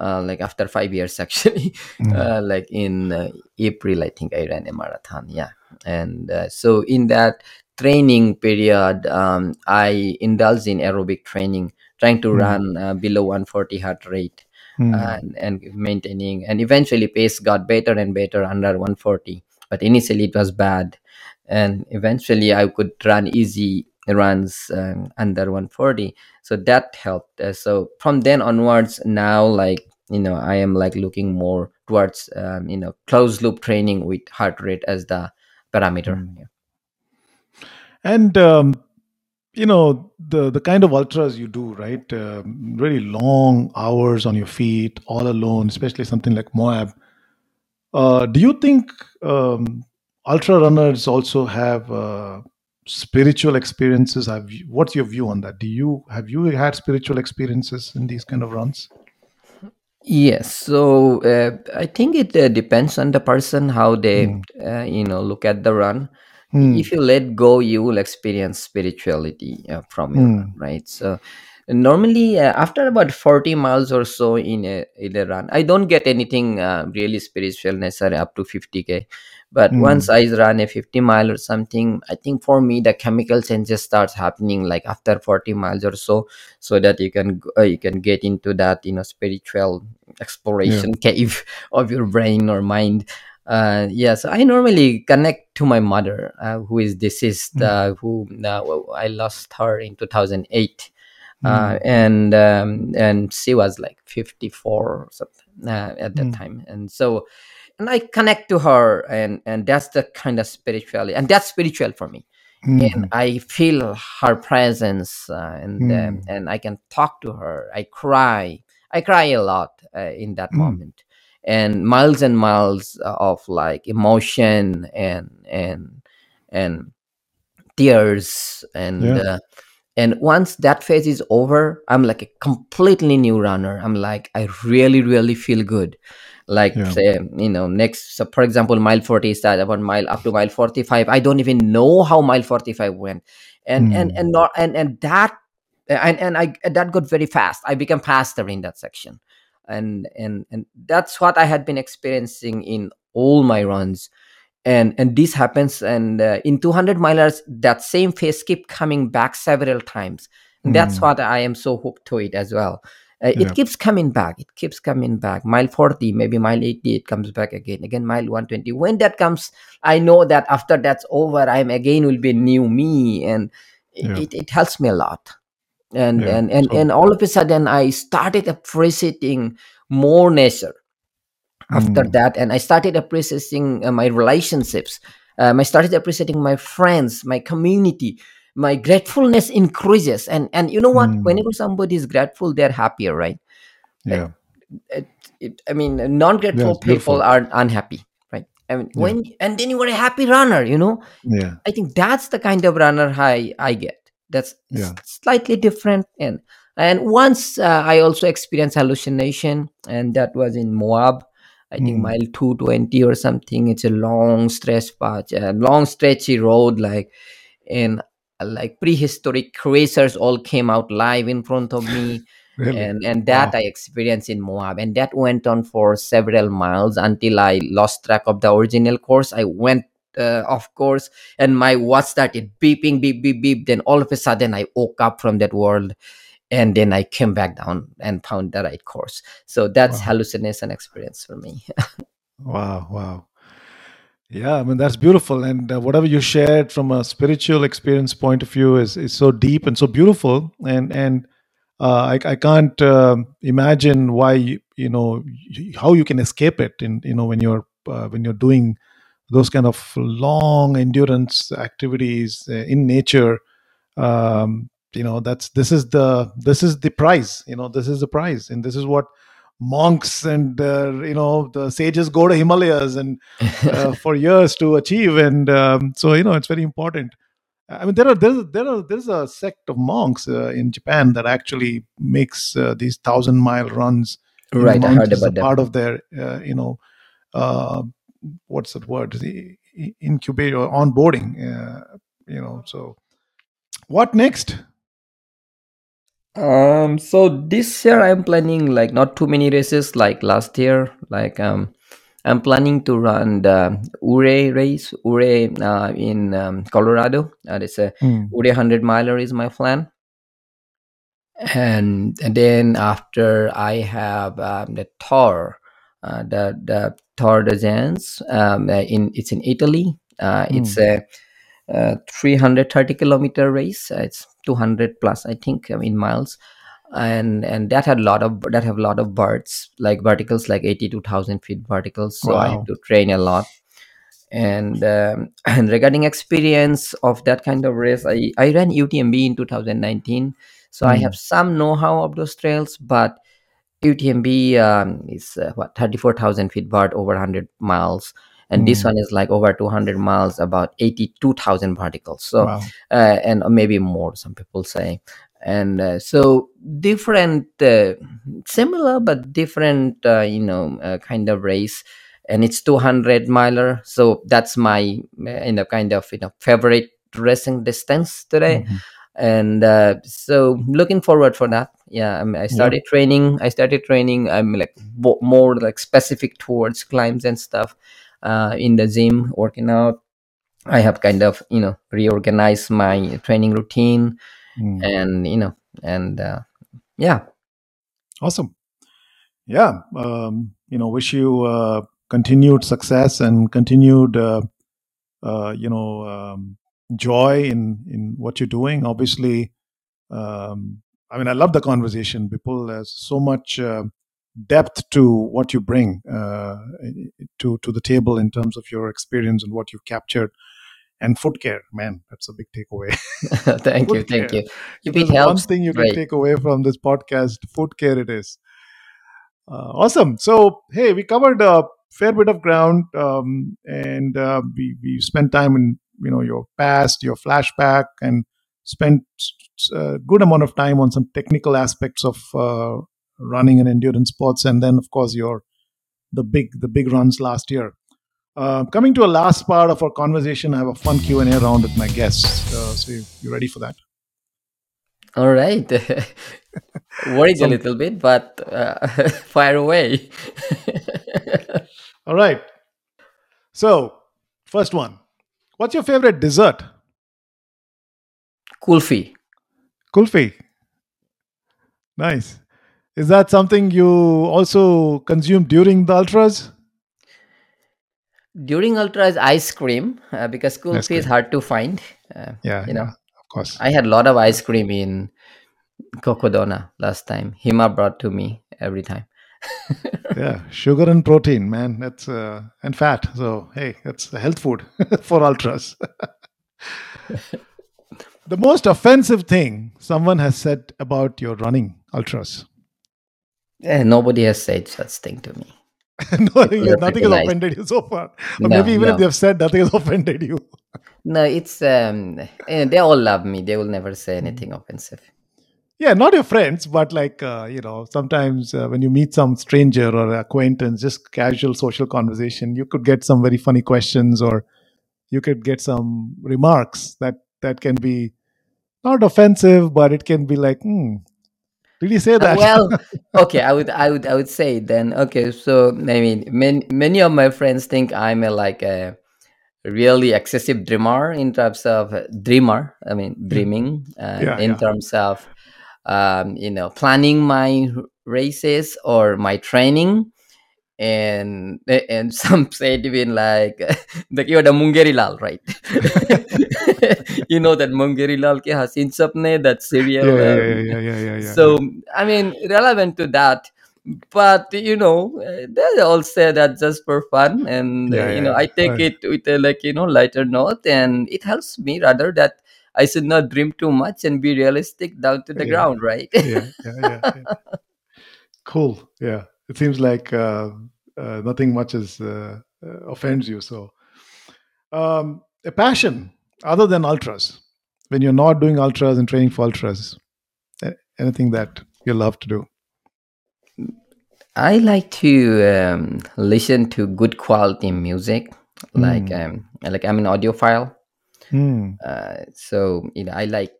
uh, like after five years actually Hmm. uh, like in uh, april i think i ran a marathon yeah and uh, so in that training period um, i indulged in aerobic training trying to Hmm. run uh, below 140 heart rate Hmm. and, and maintaining and eventually pace got better and better under 140 but initially it was bad and eventually i could run easy runs um, under 140 so that helped Uh, so from then onwards now like you know i am like looking more towards um, you know closed loop training with heart rate as the parameter Hmm. yeah. And um, you know the the kind of ultras you do, right? Um, really long hours on your feet, all alone, especially something like Moab. Uh, do you think um, ultra runners also have uh, spiritual experiences? Have you, what's your view on that? Do you have you had spiritual experiences in these kind of runs? yes so uh, i think it uh, depends on the person how they uh, you know look at the run Hmm. if you let go you will experience spirituality uh, from your Hmm. right so normally uh, after about 40 miles or so in a, in a run i don't get anything uh, really spiritual necessary up to 50k but once Hmm. i run a 50 mile or something i think for me the chemical changes starts happening like after 40 miles or so so that you can uh, you can get into that you know spiritual Yeah. exploration cave of your brain or mind uh yes i normally connect to my mother uh, who is deceased Hmm. uh, who uh, i lost her in 2008 uh, Mm. and um, and she was like 54 or something uh, at that Mm. time and so and i connect to her and and that's the kind of spirituality and that's spiritual for me and Mhm. i feel her presence uh, and um, Mm. and i can talk to her i cry i cry a lot uh, in that Mm. moment and miles and miles of like emotion and and and tears and Yeah. uh, and once that phase is over i'm like a completely new runner i'm like i really really feel good like Yeah. say you know next so for example mile 40 is that about mile up to mile 45 i don't even know how mile 45 went and and Mm. and not and and that and and i that got very fast i became faster in that section and and and that's what i had been experiencing in all my runs. And and this happens and uh, in 200 milers that same phase keep coming back several times. And that's Mm. what i am so hooked to it as well. Uh, Yeah. it keeps coming back. It keeps coming back. Mile 40 maybe mile 80 it comes back again. Again mile 120 when that comes i know that after that's over i'm again will be new me. And Yeah. it, it helps me a lot and Yeah. and and, So- and all of a sudden i started appreciating more nature after Mm. that and i started appreciating uh, my relationships um, i started appreciating my friends my community my gratefulness increases and and you know what Mm. whenever somebody is grateful they're happier right Yeah. it, it, i mean non-grateful beautiful. people are unhappy right i mean Yeah. when and then you are a happy runner you know Yeah. I think that's the kind of runner I I get. That's Yeah. slightly different, and and once uh, I also experienced hallucination, and that was in Moab. I think Mm. mile two twenty or something. It's a long stretch patch, a long stretchy road, like and uh, like prehistoric creatures all came out live in front of me Really. and and that Wow. i experienced in moab and that went on for several miles until i lost track of the original course i went uh, off course and my watch started beeping beep beep beep then all of a sudden i woke up from that world and then i came back down and found the right course so that's Wow. hallucination experience for me Wow. Wow. Yeah, I mean that's beautiful, and uh, whatever you shared from a spiritual experience point of view is is so deep and so beautiful, and and uh, I I can't um imagine why you, you know how you can escape it in you know when you're uh, when you're doing those kind of long endurance activities uh, in nature. Um, you know that's this is the this is the prize. You know this is the prize, and this is what monks and uh, you know the sages go to Himalayas and uh, for years to achieve and um, so you know it's very important i mean there are there's there are there's a sect of monks uh, in japan that actually makes uh, these thousand mile runs right i heard mountains as a about them part of their uh, you know uh, what's that word the incubate or onboarding uh, you know so what next Um, so this year I'm planning like not too many races like last year. Like um, I'm planning to run the Ouray race, Ouray uh, in um, Colorado. Uh, it's a Hmm. Ouray hundred miler is my plan. And, and then after I have um, the Tor, uh, the the Tor des Géants, um, uh, in it's in Italy. Uh, it's Hmm. a uh, 330 kilometer race. It's 200 plus, I think, I mean miles, and and that had a lot of that have a lot of birds, like verticals, like 82,000 feet verticals. So I have to train a lot. And um, and regarding experience of that kind of race, I I ran UTMB in 2019, so I Hmm. have some know-how of those trails, but UTMB um, is uh, what 34,000 feet vert over 100 miles, and this Hmm. one is like over 200 miles, about 82,000 particles. So, wow uh, and maybe more, some people say. And uh, so different, uh, similar but different, uh, you know, uh, kind of race. And it's 200 miler, so that's my you know kind of you know favorite racing distance today Mhm. And uh, so looking forward for that. Yeah I, mean, I yeah. started training i started training i'm like bo- more like specific towards climbs and stuff uh, in the gym working out. I have kind of you know reorganized my training routine Hmm. and you know and uh, yeah. Awesome. Yeah um, you know wish you uh, continued success and continued uh, uh, you know um, joy in in what you're doing obviously um, I mean, I love the conversation. People, there's so much uh, depth to what you bring uh, to to the table in terms of your experience and what you've captured. And foot care, man, that's a big takeaway. thank you, foot thank care. you. If it one thing you can take away from this podcast, foot care it is. Uh, awesome. So, hey, we covered a fair bit of ground, um, and uh, we we spent time in you know your past, your flashback, and spent a good amount of time on some technical aspects of uh, running and endurance sports, and then of course your the big the big runs last year. Uh, coming to a last part of our conversation, I have a fun Q and A round with my guests. Uh, so, you, you ready for that? All right. Worried a little bit, but uh, fire away. all right. So, first one. What's your favorite dessert? Kulfi. Kulfi. Nice. Is that something you also consume during the ultras? During ultras, ice cream uh, because Ice kulfi is hard to find. Uh, Yeah, you yeah, know, of course. I had a lot of ice cream in Cocodona last time. Hima brought to me every time. Yeah, sugar and protein, man. That's uh, and fat. So hey, that's health food for ultras. the most offensive thing someone has said about your running ultras. Eh, nobody has said such thing to me. no, nothing has offended you so far, or No, maybe even if they have said nothing has offended you. no. It's um, eh, they all love me. They will never say anything offensive. Yeah, not your friends, but like uh, you know, sometimes uh, when you meet some stranger or acquaintance, just casual social conversation, you could get some very funny questions, or you could get some remarks that that can be not offensive, but it can be like, hmm, did he say Uh, that? well, okay, I would, I would, I would say then. Okay, so I mean, many, many of my friends think I'm a like a really excessive dreamer in terms of uh, dreamer. I mean, dreaming uh, yeah, in yeah. terms of um, you know planning my races or my training. And and some said even like that you're the Mungeri Lal, right? you know that Mungeri Lal ke Hasin Sapne, that serial. yeah, Um, yeah, yeah, yeah, yeah, yeah, so. I mean, relevant to that, but you know, they all say that just for fun, and Yeah, you know, yeah. I take Uh, it with a like you know lighter note, and it helps me rather that I should not dream too much and be realistic down to the yeah, ground, right? yeah, yeah, yeah, yeah. Cool. Yeah, it seems like uh, uh, nothing much is uh, uh, offends you. So, um, a passion other than ultras, when you're not doing ultras and training for ultras, anything that you love to do. I like to um, listen to good quality music, like Hmm. um, like I'm an audiophile, Hmm. uh, so you know, I like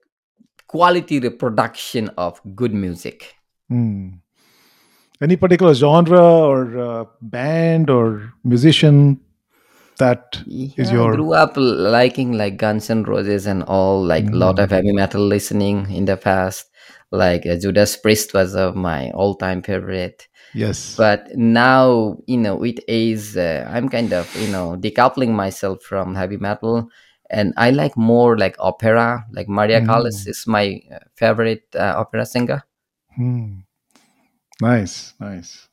quality reproduction of good music. Hmm. Any particular genre or uh, band or musician that is Yeah, I your grew up liking like Guns N' Roses and all, like a lot of heavy metal listening in the past. Like uh, Judas Priest was of my all-time favorite. yes? But now, you know, with age, uh, I'm kind of, you know, decoupling myself from heavy metal, and I like more like opera. Like Maria Callas Hmm. is my uh, favorite uh, opera singer. Hmm. Nice, nice.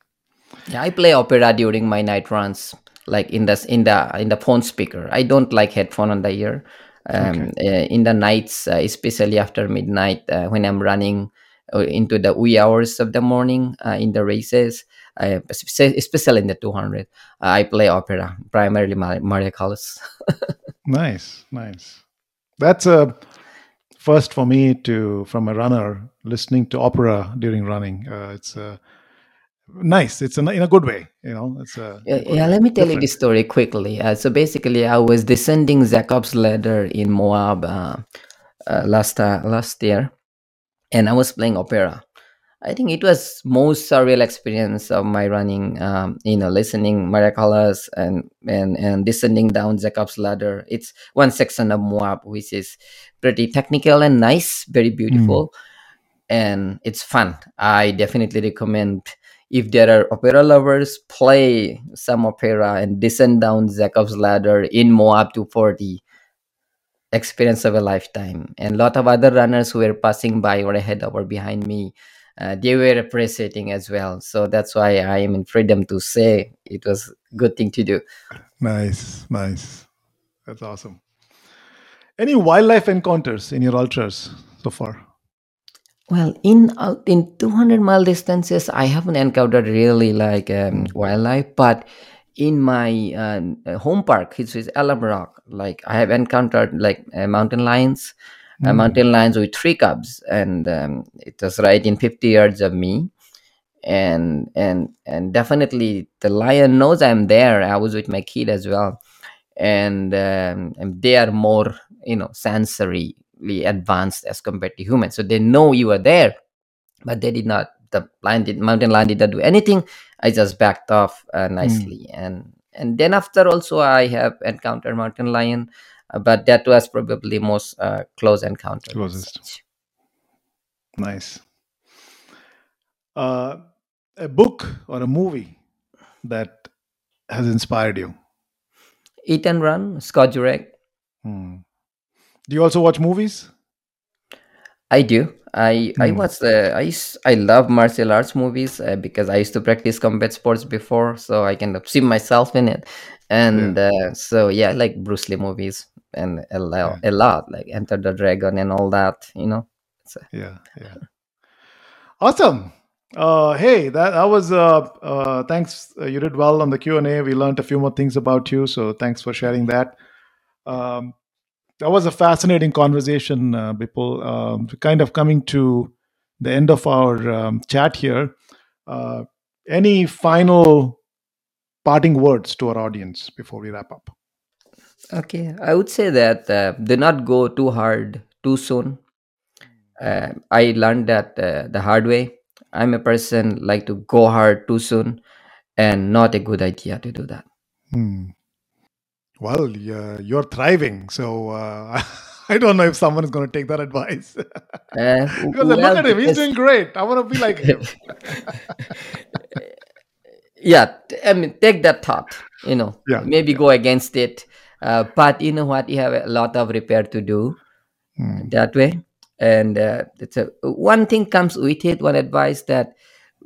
Yeah, I play opera during my night runs, like in the in the in the phone speaker. I don't like headphone on the ear. Okay. Um, uh, in the nights, uh, especially after midnight, uh, when I'm running uh, into the wee hours of the morning uh, in the races, uh, especially in the 200, uh, I play opera primarily Maria Callas. Nice, nice. That's a first for me to from a runner listening to opera during running. Uh, it's uh, nice. It's in a, in a good way. You know, it's a, Yeah, yeah, let me tell you Different. this story quickly. Uh, so basically, I was descending Jacob's ladder in Moab uh, uh, last uh, last year, and I was playing opera. I think it was most surreal experience of my running. Um, you know, listening Maria Callas and and and descending down Jacob's ladder. It's one section of Moab, which is pretty technical and nice, very Hmm. beautiful, and it's fun. I definitely recommend if there are opera lovers, play some opera and descend down Jacob's ladder in Moab 240. experience of a lifetime. And a lot of other runners who were passing by or ahead or behind me, uh, they were appreciating as well. So that's why I am in freedom to say it was a good thing to do. Nice, nice. That's awesome. Any wildlife encounters in your ultras so far? Well, in uh, in 200 mile distances, I haven't encountered really like um, wildlife, but in my uh, home park, which is Elam Rock, like I have encountered like uh, mountain lions, Mm. mountain lions with three cubs, and um, it was right in 50 yards of me, and and and definitely the lion knows I'm there. I was with my kid as well, and um, and they are more you know sensory advanced as compared to humans so they know you are there but they did not the lion did mountain lion did not do anything i just backed off uh, Mm. nicely and and then after also i have encountered mountain lion but that was probably most uh, close encounter Closest. Nice. Uh, a book or a movie that has inspired you? eat and run scott jurek Hmm. Do you also watch movies? I do. I I Hmm. watch. Uh, I s- I love martial arts movies uh, because I used to practice combat sports before, so I can see myself in it. And uh, so yeah, I like Bruce Lee movies and a lot, a lot like Enter the Dragon and all that. You know. So, Yeah, yeah. Awesome. Uh, hey, that that was uh, uh, thanks. Uh, you did well on the Q and A. We learned a few more things about you, so thanks for sharing that. Um, that was a fascinating conversation, uh, people. Um, kind of coming to the end of our um, chat here. Uh, any final parting words to our audience before we wrap up? okay, I would say that uh, do not go too hard too soon. Uh, I learned that uh, the hard way. I'm a person like to go hard too soon, and not a good idea to do that. Hmm. Well, yeah, you're thriving, so uh, I don't know if someone is going to take that advice. Uh, Because well, look at him, he's doing great. I want to be like him. yeah I mean take that thought you know Yeah. maybe go against it uh, but you know what you have a lot of repair to do Hmm. that way and uh, it's a one thing comes with it one advice that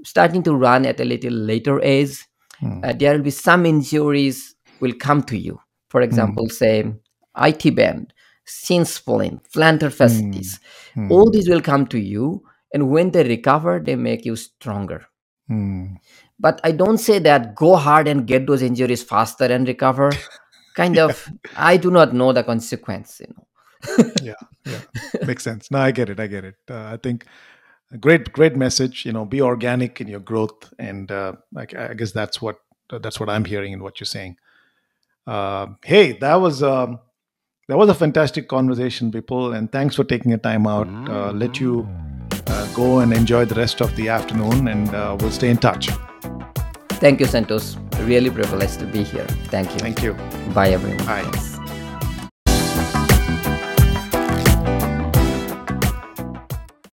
starting to run at a little later age Hmm. uh, there will be some injuries will come to you for example say IT band shin splint plantar fasciitis Hmm. all these will come to you and when they recover they make you stronger Hmm. but i don't say that go hard and get those injuries faster and recover kind of i do not know the consequence you know yeah, yeah, makes sense. No, I get it. I get it. Uh, I think a great, great message. You know, be organic in your growth, and uh, I, I guess that's what that's what I'm hearing in what you're saying. Uh, hey, that was um, that was a fantastic conversation, people, and thanks for taking a time out. Uh, let you uh, go and enjoy the rest of the afternoon, and uh, we'll stay in touch. thank you santos really privileged to be here thank you Thank you. bye everyone Bye.